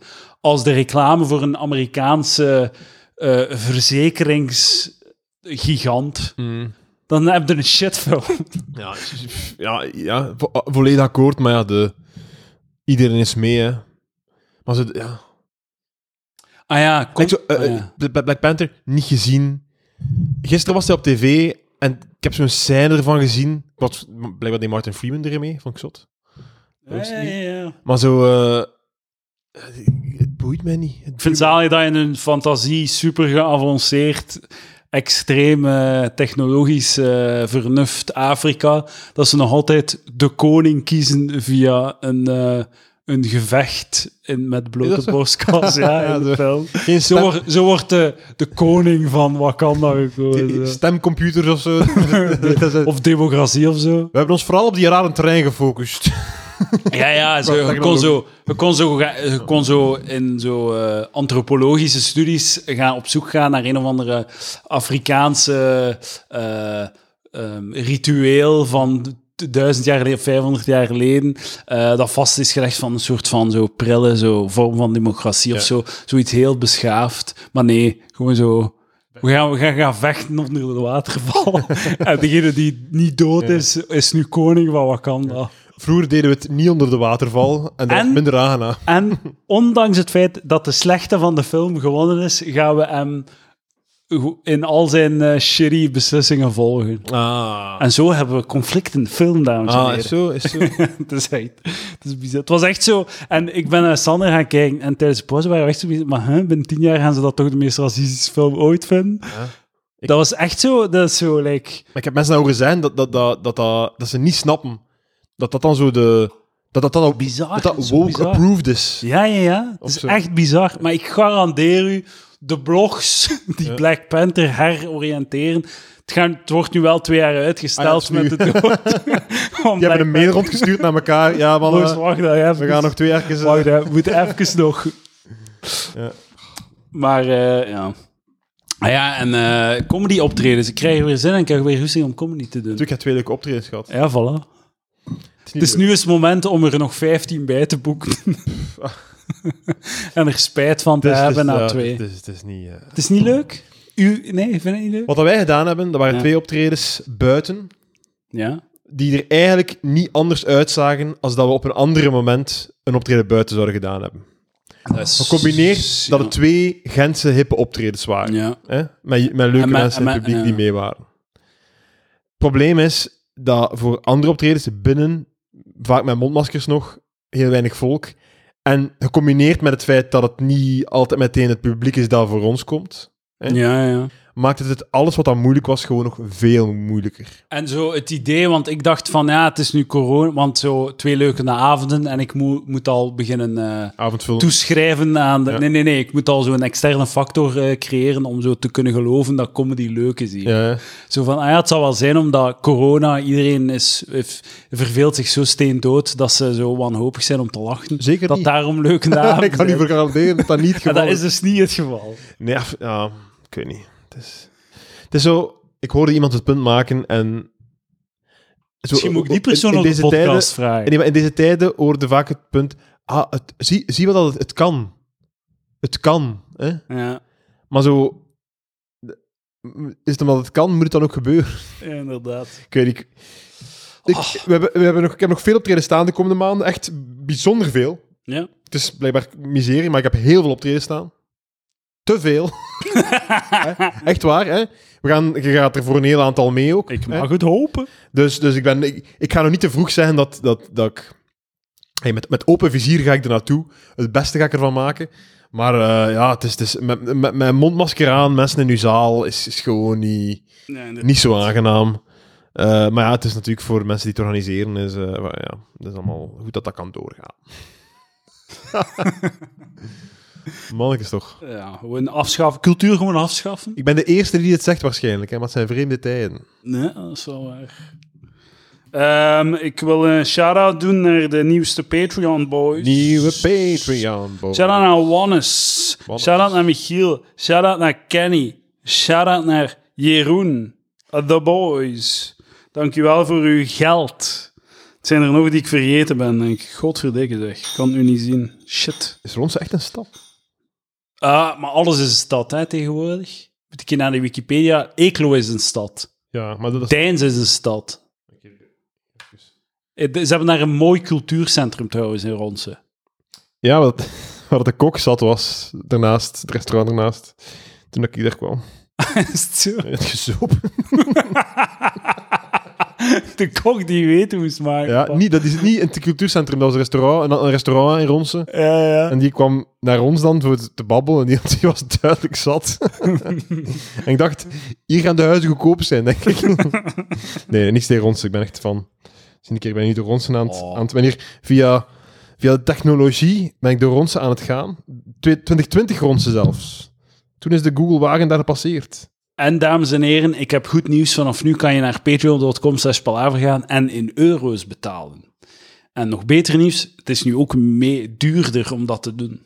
als de reclame voor een Amerikaanse eh, verzekeringsgigant, Mm. dan heb je een shitfilm. Ja, ja, ja vo- volledig akkoord, maar ja, de, iedereen is mee, hè. Maar ze, ja... Ah ja, kom, zo, eh, ah ja. Bla- Black Panther, niet gezien. Gisteren was hij op tv en ik heb zo'n scène ervan gezien. Wat, blijkbaar die Martin Freeman erin mee, vond ik zot. Ja, ja, ja. Maar zo... eh, het boeit mij niet. Het Ik vind het dat in hun fantasie super geavanceerd, extreem eh, technologisch eh, vernuft Afrika, dat ze nog altijd de koning kiezen via een, eh, een gevecht in, met blote borstkas. Ja, *laughs* Ja, in de film. Geen Zo, wordt- zo wordt de, de koning van Wakanda gekozen. stemcomputers of zo. *laughs* Of democratie of zo. We hebben ons vooral op die rare terrein gefocust. Ja, ja, zo, je, kon zo, je, kon zo, je kon zo in zo eh, antropologische studies gaan op zoek gaan naar een of andere Afrikaanse eh, ehm, ritueel van duizend jaar geleden of 500 jaar geleden, eh, dat vast is gelegd van een soort van zo prille zo vorm van democratie of zo. Zoiets heel beschaafd. Maar nee, gewoon zo... We gaan, we gaan gaan vechten onder de waterval. *laughs* en degene die niet dood is, is nu koning van Wakanda. Vroeger deden we het niet onder de waterval en dat En? was minder aangenaam. *laughs* En ondanks het feit dat de slechte van de film gewonnen is, gaan we hem in al zijn eh, shitty beslissingen volgen. Ah, En zo hebben we conflict in de film, dames en ah heren. is zo, is zo. *laughs* het, is echt, het is bizar. Het was echt zo. En ik ben naar Sander gaan kijken en tijdens de pauze waren we echt zo bizar, Maar hè, binnen tien jaar gaan ze dat toch de meest racistische film ooit vinden? Ik- Dat was echt zo. Dat is zo, like... Maar ik heb mensen zijn dat, dat, dat, dat, dat, dat ze niet snappen dat dat dan zo de... Dat dat, dat, ook- Bizar. dat, dat woke bizar. approved is. Ja, ja, ja. Het is echt bizar. Maar ik garandeer u, de blogs *laughs* die Ja. Black Panther heroriënteren, het, gaan, het wordt nu wel twee jaar uitgesteld Ah, ja, het met dood. *laughs* Om Die hebben een mail rondgestuurd naar elkaar. Ja, *laughs* man, wacht dan, even. we gaan nog twee jaar... Wacht, hè, we moeten even nog... Ja. Maar, eh, ja... Ah ja, en eh comedy optredens. Ik krijg er weer zin en ik krijg weer rustig om comedy te doen. Natuurlijk, ik heb twee leuke optredens gehad. Ja, voilà. Het Het is nu eens het moment om er nog 15 bij te boeken. *laughs* en er spijt van te is- is- hebben na twee. Het is, het is niet... eh. Het is niet leuk? U, nee, vind het niet leuk? Wat wij gedaan hebben, dat waren Ja. twee optredens buiten, Ja. die er eigenlijk niet anders uitzagen als dat we op een ander moment een optreden buiten zouden gedaan hebben. Is, Gecombineerd dat het twee Gentse hippe optredens waren. Ja. Hè? Met, met leuke En met- mensen in het publiek die mee waren. Het probleem is dat voor andere optredens binnen, vaak met mondmaskers nog, heel weinig volk. En gecombineerd met het feit dat het niet altijd meteen het publiek is dat voor ons komt, hè? Ja, ja. Maakt het het alles wat dan moeilijk was gewoon nog veel moeilijker. En zo het idee, want ik dacht van ja, het is nu corona, want zo twee leuke avonden en ik moet, moet al beginnen eh, Avondvullen. toeschrijven aan de... Ja. Nee, nee, nee, ik moet al zo'n externe factor eh, creëren om zo te kunnen geloven dat comedy leuk is hier. Ja, Zo van, ah ja, het zal wel zijn omdat corona, iedereen is, heeft- verveelt zich zo steendood dat ze zo wanhopig zijn om te lachen. zeker Dat niet. daarom leuke *laughs* avonden ik kan niet garanderen dat dat niet het *laughs* En geval dat is dus niet het geval. Nee, ja, ik weet niet. Het is, het is zo... Ik hoorde iemand het punt maken en... Zo, Misschien moet ik die in- persoon in op de deze podcast tijden, vragen. in, in deze tijden hoorde vaak het punt... Ah, het, zie, zie wat dat het, het kan. Het kan. Hè? Ja, Maar zo... Is het omdat het kan, moet het dan ook gebeuren? ja, inderdaad. Ik weet niet. Ik, Ah. we hebben, we hebben nog, ik heb nog veel optreden staan de komende maanden. Echt bijzonder veel. Ja. Het is blijkbaar miserie, maar ik heb heel veel optreden staan. Te veel. *laughs* Echt waar, hè? We gaan, je gaat er voor een heel aantal mee ook. Ik hè? mag het hopen. Dus, dus ik, ben, ik, ik ga nog niet te vroeg zeggen dat, dat, dat ik... Hey, met, met open vizier ga ik er naartoe. Het beste ga ik ervan maken. Maar eh, ja, het is, het is, met, met, met mondmasker aan, mensen in uw zaal, is, is gewoon niet, niet zo aangenaam. Eh, maar ja, het is natuurlijk voor mensen die het organiseren, is, eh, ja, het is allemaal goed dat dat kan doorgaan. *laughs* *laughs* Mannetjes toch. Ja, gewoon afschaffen. Cultuur gewoon afschaffen. Ik ben de eerste die dit zegt waarschijnlijk, hè, maar het zijn vreemde tijden. Nee, dat is wel waar. Ehm, ik wil een shout-out doen naar de nieuwste Patreon boys. Nieuwe Patreon. boy. Shout-out naar Wannes. Wannes. Shout-out naar Michiel. Shout-out naar Kenny. Shout-out naar Jeroen. Uh, The boys. Dankjewel voor uw geld. Het zijn er nog die ik vergeten ben. denk ik, godverdikke zeg. Ik kan het nu niet zien. Shit. Is Ronse echt een stad? Ah, maar alles is een stad hè, tegenwoordig. Moet ik hier naar de Wikipedia. Eeklo is een stad. Ja, maar dat is... Deins is een stad. Eh, Ze hebben daar een mooi cultuurcentrum trouwens in Ronse. Ja, wat, *laughs* waar de kok zat was, daarnaast, het restaurant daarnaast, toen ik daar kwam. *laughs* Is het zo? Het gezopen. *laughs* *laughs* De kok die weet hoe het maken. Ja, niet, dat is niet in het cultuurcentrum, dat was een restaurant, een, een restaurant in Ronse. Ja, ja. En die kwam naar ons dan voor te babbelen en die, *laughs* die was duidelijk zat. *laughs* en ik dacht, hier gaan de huizen goedkoop zijn, denk ik. nee, niet tegen Ronse, ik ben echt van... Zie een keer, ik ben hier door Ronse aan het... Oh. Aan het ben hier via, via de technologie ben ik door Ronse aan het gaan. Twee- 2020 Ronse zelfs. Toen is de Google wagen daar gepasseerd. En dames en heren, ik heb goed nieuws. Vanaf nu kan je naar patreon.com slash palaver gaan en in euro's betalen. En nog beter nieuws, het is nu ook mee duurder om dat te doen.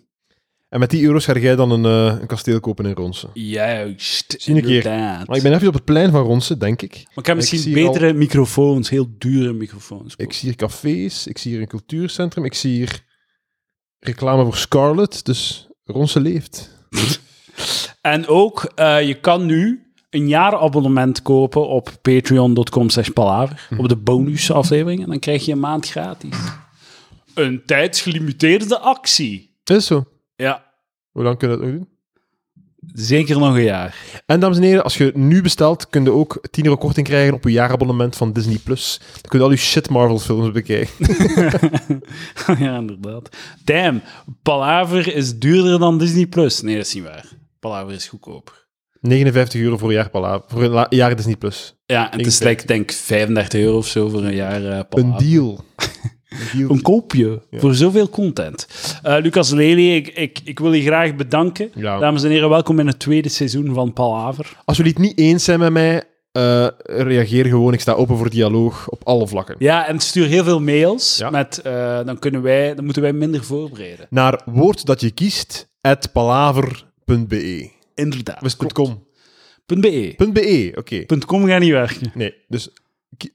En met die euro's ga jij dan een, eh, een kasteel kopen in Ronse. Juist, Zie keer. inderdaad. Maar ik ben even op het plein van Ronse, denk ik. Maar ik heb misschien betere microfoons, heel dure microfoons. Ik zie hier cafés, ik zie hier een cultuurcentrum, ik zie hier reclame voor Scarlett, dus Ronse leeft. *laughs* En ook, eh, je kan nu een jaarabonnement kopen op patreon.com slash palaver, Hm. op de bonusaflevering, en dan krijg je een maand gratis. Een tijdsgelimiteerde actie. Is zo. Ja, Hoe lang kun je dat nog doen? zeker nog een jaar. En dames en heren, als je nu bestelt, kun je ook 10 euro korting krijgen op je jaarabonnement van Disney+. Plus. Dan kun je al je shit Marvel films bekijken. *laughs* ja, inderdaad. Damn, Palaver is duurder dan Disney+. Plus. Nee, dat is niet waar. Palaver is goedkoper. 59 euro voor een jaar, Pala- voor een jaar Disney+. Plus. Ja, en het is 59. like, denk ik 35 euro of zo voor een jaar Palaver. *laughs* Een deal. Een koopje voor zoveel content. Eh, Lucas Lely, ik, ik, ik wil je graag bedanken. Ja. Dames en heren, welkom in het tweede seizoen van Palaver. Als jullie het niet eens zijn met mij, eh, reageer gewoon. Ik sta open voor dialoog op alle vlakken. Ja, en stuur heel veel mails. Ja. Met, dan, kunnen wij, dan moeten wij minder voorbereiden. Naar woord dat je kiest, at palaver.be. Inderdaad. Het .com? .be. .be, oké. .com gaat niet werken. Nee, dus,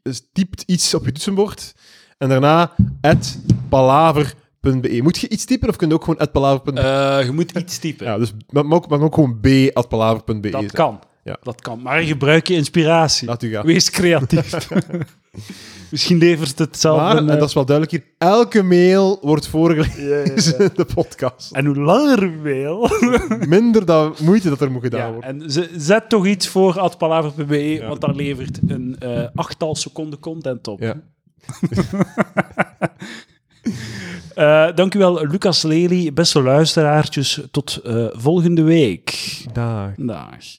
dus typt iets op je toetsenbord en daarna at palaver.be. Moet je iets typen of kun je ook gewoon at palaver.be? Eh, je moet iets typen. ja, dus maar ook, maar ook gewoon b at palaver.be. dat zijn. kan. Ja. Dat kan. Maar gebruik je inspiratie. U. Wees creatief. *laughs* Misschien levert het zelf Maar, een, en eh, dat is wel duidelijk hier, elke mail wordt voorgelezen *laughs* in de podcast. En hoe langer een mail. *laughs* Minder dan moeite dat er moet gedaan ja, worden. en ze- zet toch iets voor atpalaver.be, want dat levert een eh achttal seconden content op. Ja. Eh, dankjewel, Lucas Lely. Beste luisteraartjes, tot eh, volgende week. Dag. Dag.